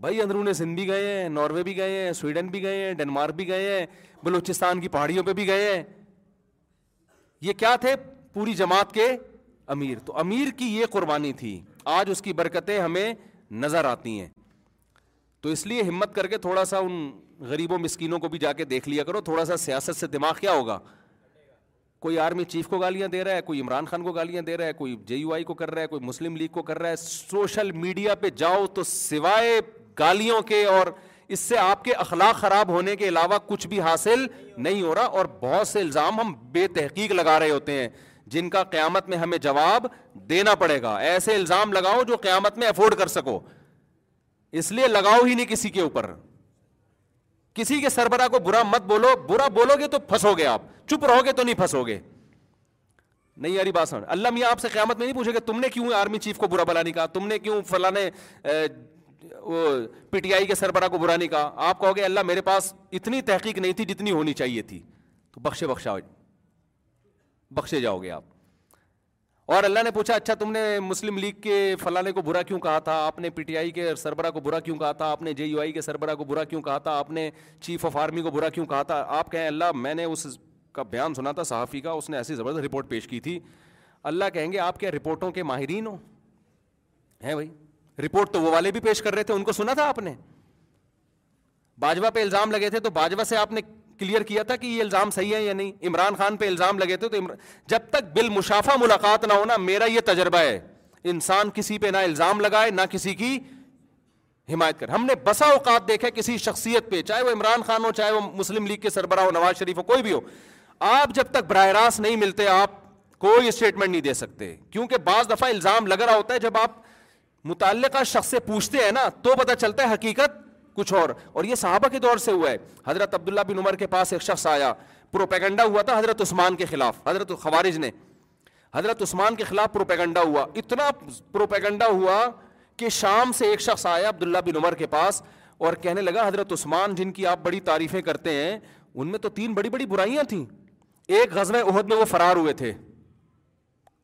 بھائی اندرون سندھ بھی گئے ہیں ناروے بھی گئے ہیں سویڈن بھی گئے ہیں ڈنمارک بھی گئے ہیں بلوچستان کی پہاڑیوں پہ بھی گئے ہیں یہ کیا تھے پوری جماعت کے امیر تو امیر کی یہ قربانی تھی آج اس کی برکتیں ہمیں نظر آتی ہیں تو اس لیے ہمت کر کے تھوڑا سا ان غریبوں مسکینوں کو بھی جا کے دیکھ لیا کرو تھوڑا سا سیاست سے دماغ کیا ہوگا کوئی آرمی چیف کو گالیاں دے رہا ہے کوئی عمران خان کو گالیاں دے رہا ہے کوئی جے یو آئی کو کر رہا ہے کوئی مسلم لیگ کو کر رہا ہے سوشل میڈیا پہ جاؤ تو سوائے گالیوں کے اور اس سے آپ کے اخلاق خراب ہونے کے علاوہ کچھ بھی حاصل نہیں ہو رہا اور بہت سے الزام ہم بے تحقیق لگا رہے ہوتے ہیں جن کا قیامت میں ہمیں جواب دینا پڑے گا ایسے الزام لگاؤ جو قیامت میں افورڈ کر سکو اس لیے لگاؤ ہی نہیں کسی کے اوپر کسی کے سربراہ کو برا مت بولو برا بولو گے تو پھنسو گے آپ چپ رہو گے تو نہیں پھنسو گے نہیں یاری بات سمجھ اللہ میاں آپ سے قیامت میں نہیں پوچھے گا تم نے کیوں آرمی چیف کو برا بلا نہیں کہا تم نے کیوں فلاں پی ٹی آئی کے سربراہ کو برا نہیں کہا آپ کہو گے اللہ میرے پاس اتنی تحقیق نہیں تھی جتنی ہونی چاہیے تھی تو بخشے بخشا بخشے جاؤ گے آپ اور اللہ نے پوچھا اچھا تم نے مسلم لیگ کے فلانے کو برا کیوں کہا تھا آپ نے پی ٹی آئی کے سربراہ کو برا کیوں کہا تھا آپ نے جے یو آئی کے سربراہ کو برا کیوں کہا تھا آپ نے چیف آف آرمی کو برا کیوں کہا تھا آپ کہیں اللہ میں نے اس کا بیان سنا تھا صحافی کا اس نے ایسی زبردست رپورٹ پیش کی تھی اللہ کہیں گے آپ کیا رپورٹوں کے ماہرین ہو ہیں بھائی رپورٹ تو وہ والے بھی پیش کر رہے تھے ان کو سنا تھا آپ نے باجوا پہ الزام لگے تھے تو باجوا سے آپ نے کلیئر کیا تھا کہ یہ الزام صحیح ہے یا نہیں عمران خان پہ الزام لگے تھے تو جب تک بالمشافہ ملاقات نہ ہونا میرا یہ تجربہ ہے انسان کسی پہ نہ الزام لگائے نہ کسی کی حمایت کر ہم نے بسا اوقات دیکھا کسی شخصیت پہ چاہے وہ عمران خان ہو چاہے وہ مسلم لیگ کے سربراہ ہو نواز شریف ہو کوئی بھی ہو آپ جب تک براہ راست نہیں ملتے آپ کوئی اسٹیٹمنٹ نہیں دے سکتے کیونکہ بعض دفعہ الزام لگ رہا ہوتا ہے جب آپ متعلقہ شخص سے پوچھتے ہیں نا تو پتہ چلتا ہے حقیقت کچھ اور اور یہ صحابہ کے دور سے ہوا ہے حضرت عبداللہ بن عمر کے پاس ایک شخص آیا پروپیگنڈا ہوا تھا حضرت عثمان کے خلاف حضرت خوارج نے حضرت عثمان کے خلاف پروپیگنڈا ہوا اتنا پروپیگنڈا ہوا کہ شام سے ایک شخص آیا عبداللہ بن عمر کے پاس اور کہنے لگا حضرت عثمان جن کی آپ بڑی تعریفیں کرتے ہیں ان میں تو تین بڑی بڑی برائیاں تھیں ایک غزوہ عہد میں وہ فرار ہوئے تھے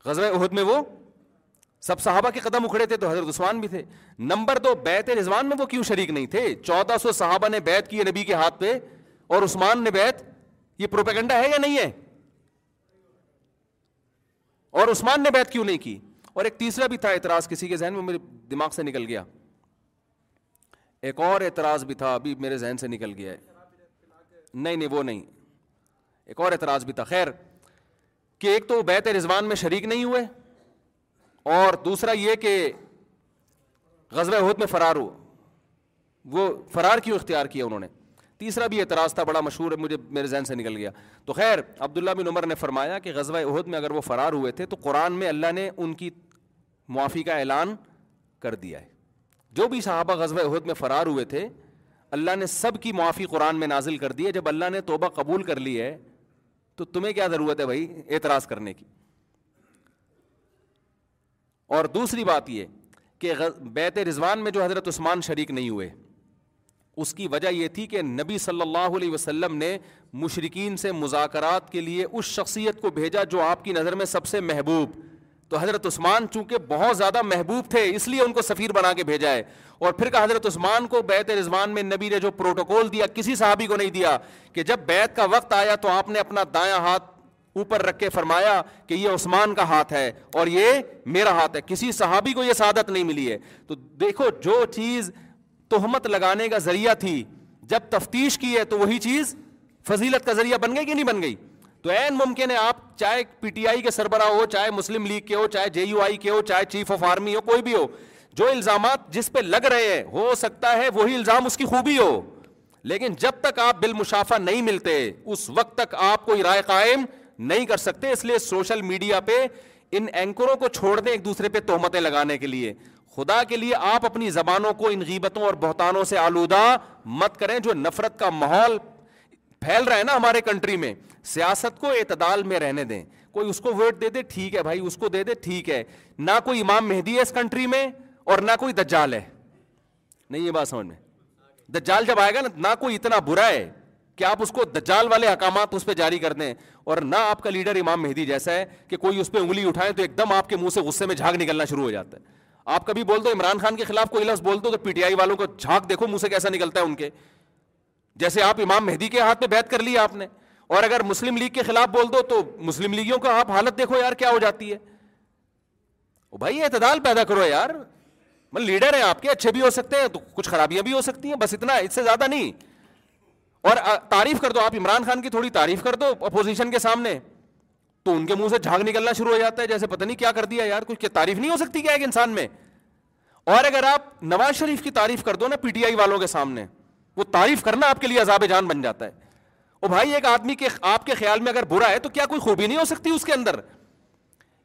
غزوہ عہد میں وہ سب صحابہ کے قدم اکھڑے تھے تو حضرت عثمان بھی تھے نمبر دو بیت رضوان میں وہ کیوں شریک نہیں تھے چودہ سو صحابہ نے بیت کی نبی کے ہاتھ پہ اور عثمان نے بیت یہ پروپیگنڈا ہے یا نہیں ہے اور عثمان نے بیت کیوں نہیں کی اور ایک تیسرا بھی تھا اعتراض کسی کے ذہن میں میرے دماغ سے نکل گیا ایک اور اعتراض بھی تھا ابھی میرے ذہن سے نکل گیا ہے نہیں نہیں وہ نہیں ایک اور اعتراض بھی تھا خیر کہ ایک تو بیت رضوان میں شریک نہیں ہوئے اور دوسرا یہ کہ غزوہ عہد میں فرار ہو وہ فرار کیوں اختیار کیا انہوں نے تیسرا بھی اعتراض تھا بڑا مشہور ہے مجھے میرے ذہن سے نکل گیا تو خیر عبداللہ بن عمر نے فرمایا کہ غزوہ عہد میں اگر وہ فرار ہوئے تھے تو قرآن میں اللہ نے ان کی معافی کا اعلان کر دیا ہے جو بھی صحابہ غزوہ عہد میں فرار ہوئے تھے اللہ نے سب کی معافی قرآن میں نازل کر دی ہے جب اللہ نے توبہ قبول کر لی ہے تو تمہیں کیا ضرورت ہے بھائی اعتراض کرنے کی اور دوسری بات یہ کہ بیت رضوان میں جو حضرت عثمان شریک نہیں ہوئے اس کی وجہ یہ تھی کہ نبی صلی اللہ علیہ وسلم نے مشرقین سے مذاکرات کے لیے اس شخصیت کو بھیجا جو آپ کی نظر میں سب سے محبوب تو حضرت عثمان چونکہ بہت زیادہ محبوب تھے اس لیے ان کو سفیر بنا کے بھیجا ہے اور پھر کہا حضرت عثمان کو بیت رضوان میں نبی نے جو پروٹوکول دیا کسی صحابی کو نہیں دیا کہ جب بیت کا وقت آیا تو آپ نے اپنا دائیں ہاتھ اوپر رکھ کے فرمایا کہ یہ عثمان کا ہاتھ ہے اور یہ میرا ہاتھ ہے کسی صحابی کو یہ سعادت نہیں ملی ہے تو دیکھو جو چیز تہمت لگانے کا ذریعہ تھی جب تفتیش کی ہے تو وہی چیز فضیلت کا ذریعہ بن گئی کہ نہیں بن گئی تو این ممکن ہے آپ چاہے پی ٹی آئی کے سربراہ ہو چاہے مسلم لیگ کے ہو چاہے جے یو آئی کے ہو چاہے چیف آف آرمی ہو کوئی بھی ہو جو الزامات جس پہ لگ رہے ہیں ہو سکتا ہے وہی الزام اس کی خوبی ہو لیکن جب تک آپ بالمشافہ نہیں ملتے اس وقت تک آپ کو رائے قائم نہیں کر سکتے اس لیے سوشل میڈیا پہ ان اینکروں کو چھوڑ دیں ایک دوسرے پہ تہمتیں لگانے کے لیے خدا کے لیے آپ اپنی زبانوں کو ان غیبتوں اور بہتانوں سے آلودہ مت کریں جو نفرت کا ماحول پھیل رہا ہے نا ہمارے کنٹری میں سیاست کو اعتدال میں رہنے دیں کوئی اس کو ووٹ دے دے ٹھیک ہے بھائی اس کو دے دے ٹھیک ہے نہ کوئی امام مہدی ہے اس کنٹری میں اور نہ کوئی دجال ہے نہیں یہ بات سمجھ میں دجال جب آئے گا نا نہ کوئی اتنا برا ہے کہ آپ اس کو دجال والے احکامات اس پہ جاری کر دیں اور نہ آپ کا لیڈر امام مہدی جیسا ہے کہ کوئی اس پہ انگلی اٹھائے تو ایک دم آپ کے منہ سے غصے میں جھاگ نکلنا شروع ہو جاتا ہے آپ کبھی بول دو عمران خان کے خلاف کوئی لفظ بول دو تو پی ٹی آئی والوں کو جھاگ دیکھو منہ سے کیسا نکلتا ہے ان کے جیسے آپ امام مہدی کے ہاتھ پہ بیت کر لی آپ نے اور اگر مسلم لیگ کے خلاف بول دو تو مسلم لیگیوں کا آپ حالت دیکھو یار کیا ہو جاتی ہے بھائی اعتدال پیدا کرو یار مطلب لیڈر ہیں آپ کے اچھے بھی ہو سکتے ہیں تو کچھ خرابیاں بھی ہو سکتی ہیں بس اتنا اس سے زیادہ نہیں اور تعریف کر دو آپ عمران خان کی تھوڑی تعریف کر دو اپوزیشن کے سامنے تو ان کے منہ سے جھاگ نکلنا شروع ہو جاتا ہے جیسے پتہ نہیں کیا کر دیا یار کچھ تعریف نہیں ہو سکتی کیا ایک انسان میں اور اگر آپ نواز شریف کی تعریف کر دو نا پی ٹی آئی والوں کے سامنے وہ تعریف کرنا آپ کے لیے عذاب جان بن جاتا ہے بھائی ایک آدمی کے آپ کے خیال میں اگر برا ہے تو کیا کوئی خوبی نہیں ہو سکتی اس کے اندر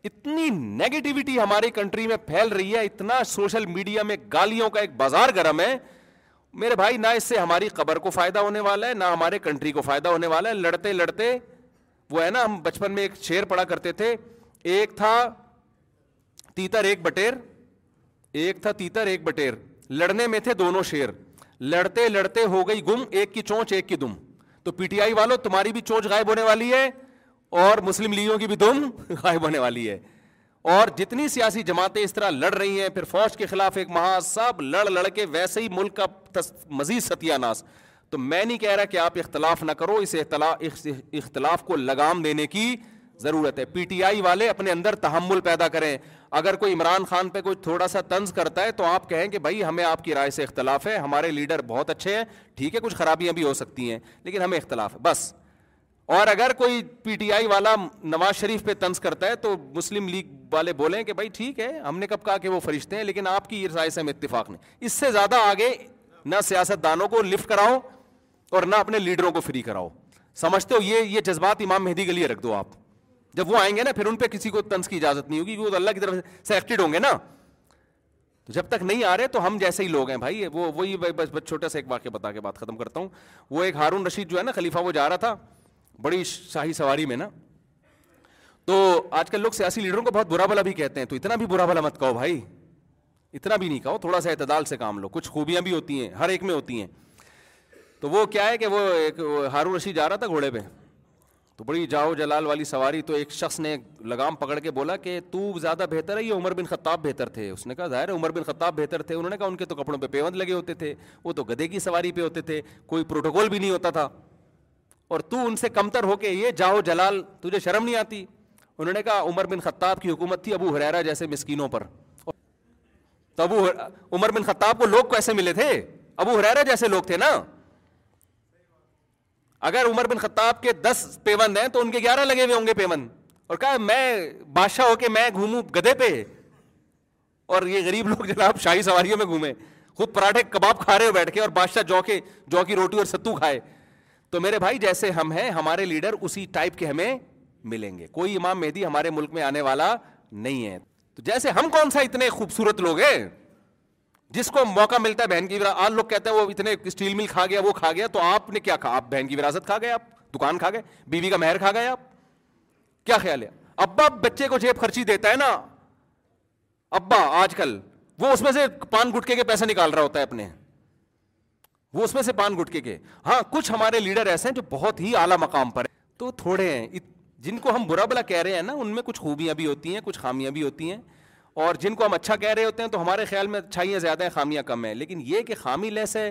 اتنی نیگیٹیوٹی ہماری کنٹری میں پھیل رہی ہے اتنا سوشل میڈیا میں گالیوں کا ایک بازار گرم ہے میرے بھائی نہ اس سے ہماری قبر کو فائدہ ہونے والا ہے نہ ہمارے کنٹری کو فائدہ ہونے والا ہے لڑتے لڑتے وہ ہے نا ہم بچپن میں ایک شیر پڑا کرتے تھے ایک تھا تیتر ایک بٹیر ایک تھا تیتر ایک بٹیر لڑنے میں تھے دونوں شیر لڑتے لڑتے ہو گئی گم ایک کی چونچ ایک کی دم تو پی ٹی آئی والوں تمہاری بھی چونچ غائب ہونے والی ہے اور مسلم لیگوں کی بھی دم غائب ہونے والی ہے اور جتنی سیاسی جماعتیں اس طرح لڑ رہی ہیں پھر فوج کے خلاف ایک مہا سب لڑ لڑ کے ویسے ہی ملک کا مزید ستیہ ناس تو میں نہیں کہہ رہا کہ آپ اختلاف نہ کرو اس اختلاف کو لگام دینے کی ضرورت ہے پی ٹی آئی والے اپنے اندر تحمل پیدا کریں اگر کوئی عمران خان پہ کوئی تھوڑا سا طنز کرتا ہے تو آپ کہیں کہ بھائی ہمیں آپ کی رائے سے اختلاف ہے ہمارے لیڈر بہت اچھے ہیں ٹھیک ہے کچھ خرابیاں بھی ہو سکتی ہیں لیکن ہمیں اختلاف ہے بس اور اگر کوئی پی ٹی آئی والا نواز شریف پہ طنز کرتا ہے تو مسلم لیگ والے بولیں کہ بھائی ٹھیک ہے ہم نے کب کہا کہ وہ فرشتے ہیں لیکن آپ کی رائے سے ہم اتفاق نہیں اس سے زیادہ آگے نہ سیاست دانوں کو لفٹ کراؤ اور نہ اپنے لیڈروں کو فری کراؤ سمجھتے ہو یہ جذبات امام مہدی کے لیے رکھ دو آپ جب وہ آئیں گے نا پھر ان پہ کسی کو تنس کی اجازت نہیں ہوگی وہ اللہ کی طرف سے جب تک نہیں آ رہے تو ہم جیسے ہی لوگ ہیں بھائی وہ وہی بس بس چھوٹا سا ایک واقعہ بتا کے بات ختم کرتا ہوں وہ ایک ہارون رشید جو ہے نا خلیفہ وہ جا رہا تھا بڑی شاہی سواری میں نا تو آج کل لوگ سیاسی لیڈروں کو بہت برا بلا بھی کہتے ہیں تو اتنا بھی برا بھلا مت کہو بھائی اتنا بھی نہیں کہو تھوڑا سا اعتدال سے کام لو کچھ خوبیاں بھی ہوتی ہیں ہر ایک میں ہوتی ہیں تو وہ کیا ہے کہ وہ ایک ہارو رشید جا رہا تھا گھوڑے پہ تو بڑی جاؤ جلال والی سواری تو ایک شخص نے لگام پکڑ کے بولا کہ تو زیادہ بہتر ہے یہ عمر بن خطاب بہتر تھے اس نے کہا ظاہر ہے عمر بن خطاب بہتر تھے انہوں نے کہا ان کے تو کپڑوں پہ پیوند لگے ہوتے تھے وہ تو گدے کی سواری پہ ہوتے تھے کوئی پروٹوکول بھی نہیں ہوتا تھا اور تو ان سے کمتر ہو کے یہ جاؤ جلال تجھے شرم نہیں آتی انہوں نے کہا عمر بن خطاب کی حکومت تھی ابو حریرا جیسے مسکینوں پر تو ابو عمر بن خطاب کو لوگ کیسے ملے تھے ابو حریرا جیسے لوگ تھے نا اگر عمر بن خطاب کے کے دس ہیں تو ان گیارہ لگے ہوئے ہوں گے پیوند اور کہا میں بادشاہ ہو کے میں گھوموں گدے پہ اور یہ غریب لوگ جناب شاہی سواریوں میں گھومے خود پراٹھے کباب کھا رہے ہو بیٹھ کے اور بادشاہ جو کی روٹی اور ستو کھائے تو میرے بھائی جیسے ہم ہیں ہمارے لیڈر اسی ٹائپ کے ہمیں ملیں گے کوئی امام مہدی ہمارے ملک میں آنے والا نہیں ہے تو جیسے ہم کون سا اتنے خوبصورت لوگ ہیں جس کو موقع ملتا ہے بہن کی وراثت آج لوگ کہتے ہیں وہ اتنے اسٹیل مل کھا گیا وہ کھا گیا تو آپ نے کیا کھا آپ بہن کی وراثت کھا گئے آپ دکان کھا گئے بیوی کا مہر کھا گئے آپ کیا خیال ہے ابا بچے کو جیب خرچی دیتا ہے نا ابا آج کل وہ اس میں سے پان گٹکے کے پیسے نکال رہا ہوتا ہے اپنے وہ اس میں سے پان گٹکے کے ہاں کچھ ہمارے لیڈر ایسے ہیں جو بہت ہی اعلیٰ مقام پر ہیں تو تھوڑے ہیں جن کو ہم برا بلا کہہ رہے ہیں نا ان میں کچھ خوبیاں بھی ہوتی ہیں کچھ خامیاں بھی ہوتی ہیں اور جن کو ہم اچھا کہہ رہے ہوتے ہیں تو ہمارے خیال میں اچھائیاں زیادہ ہیں خامیاں کم ہیں لیکن یہ کہ خامی لیس ہے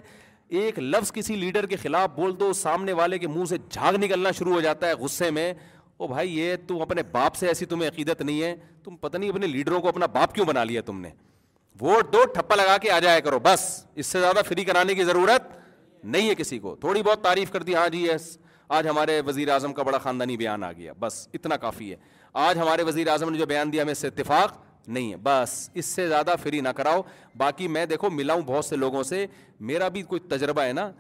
ایک لفظ کسی لیڈر کے خلاف بول دو سامنے والے کے منہ سے جھاگ نکلنا شروع ہو جاتا ہے غصے میں او بھائی یہ تم اپنے باپ سے ایسی تمہیں عقیدت نہیں ہے تم پتہ نہیں اپنے لیڈروں کو اپنا باپ کیوں بنا لیا تم نے ووٹ دو ٹھپا لگا کے آ جایا کرو بس اس سے زیادہ فری کرانے کی ضرورت نہیں ہے کسی کو تھوڑی بہت تعریف کر دی ہاں جی یس آج ہمارے وزیر اعظم کا بڑا خاندانی بیان آ گیا بس اتنا کافی ہے آج ہمارے وزیر اعظم نے جو بیان دیا ہمیں اس سے اتفاق نہیں ہے بس اس سے زیادہ فری نہ کراؤ باقی میں دیکھو ملا ہوں بہت سے لوگوں سے میرا بھی کوئی تجربہ ہے نا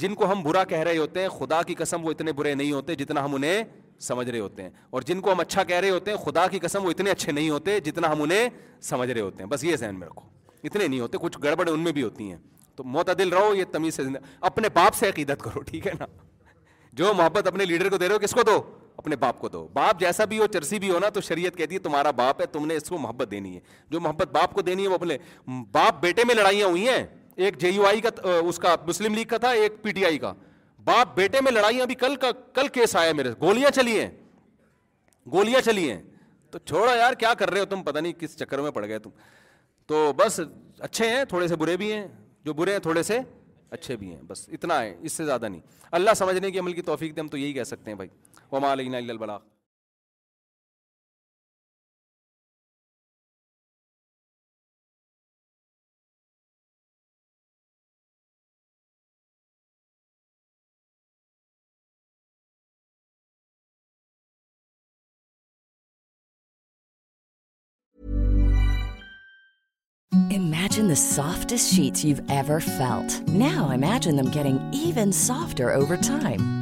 جن کو ہم برا کہہ رہے ہوتے ہیں خدا کی قسم وہ اتنے برے نہیں ہوتے جتنا ہم انہیں سمجھ رہے ہوتے ہیں اور جن کو ہم اچھا کہہ رہے ہوتے ہیں خدا کی قسم وہ اتنے اچھے نہیں ہوتے جتنا ہم انہیں سمجھ رہے ہوتے ہیں بس یہ ذہن میں رکھو اتنے نہیں ہوتے کچھ گڑبڑ ان میں بھی ہوتی ہیں تو معتدل رہو یہ تمیز سے اپنے باپ سے عقیدت کرو ٹھیک ہے نا جو محبت اپنے لیڈر کو دے رہے ہو کس کو دو اپنے باپ کو دو باپ جیسا بھی ہو چرسی بھی ہو نا تو شریعت کہتی ہے تمہارا باپ ہے تم نے اس کو محبت دینی ہے جو محبت باپ کو دینی ہے وہ اپنے باپ بیٹے میں لڑائیاں ہوئی ہیں ایک جے یو آئی کا اس کا مسلم لیگ کا تھا ایک پی ٹی آئی کا باپ بیٹے میں لڑائیاں بھی کل کا کل کیس آیا میرے گولیاں چلی ہیں گولیاں چلی ہیں تو چھوڑا یار کیا کر رہے ہو تم پتا نہیں کس چکر میں پڑ گئے تم تو بس اچھے ہیں تھوڑے سے برے بھی ہیں جو برے ہیں تھوڑے سے اچھے بھی ہیں بس اتنا ہے اس سے زیادہ نہیں اللہ سمجھنے کی عمل کی توفیق دے ہم تو یہی کہہ سکتے ہیں بھائی وہ علیکنہ اللہ overtime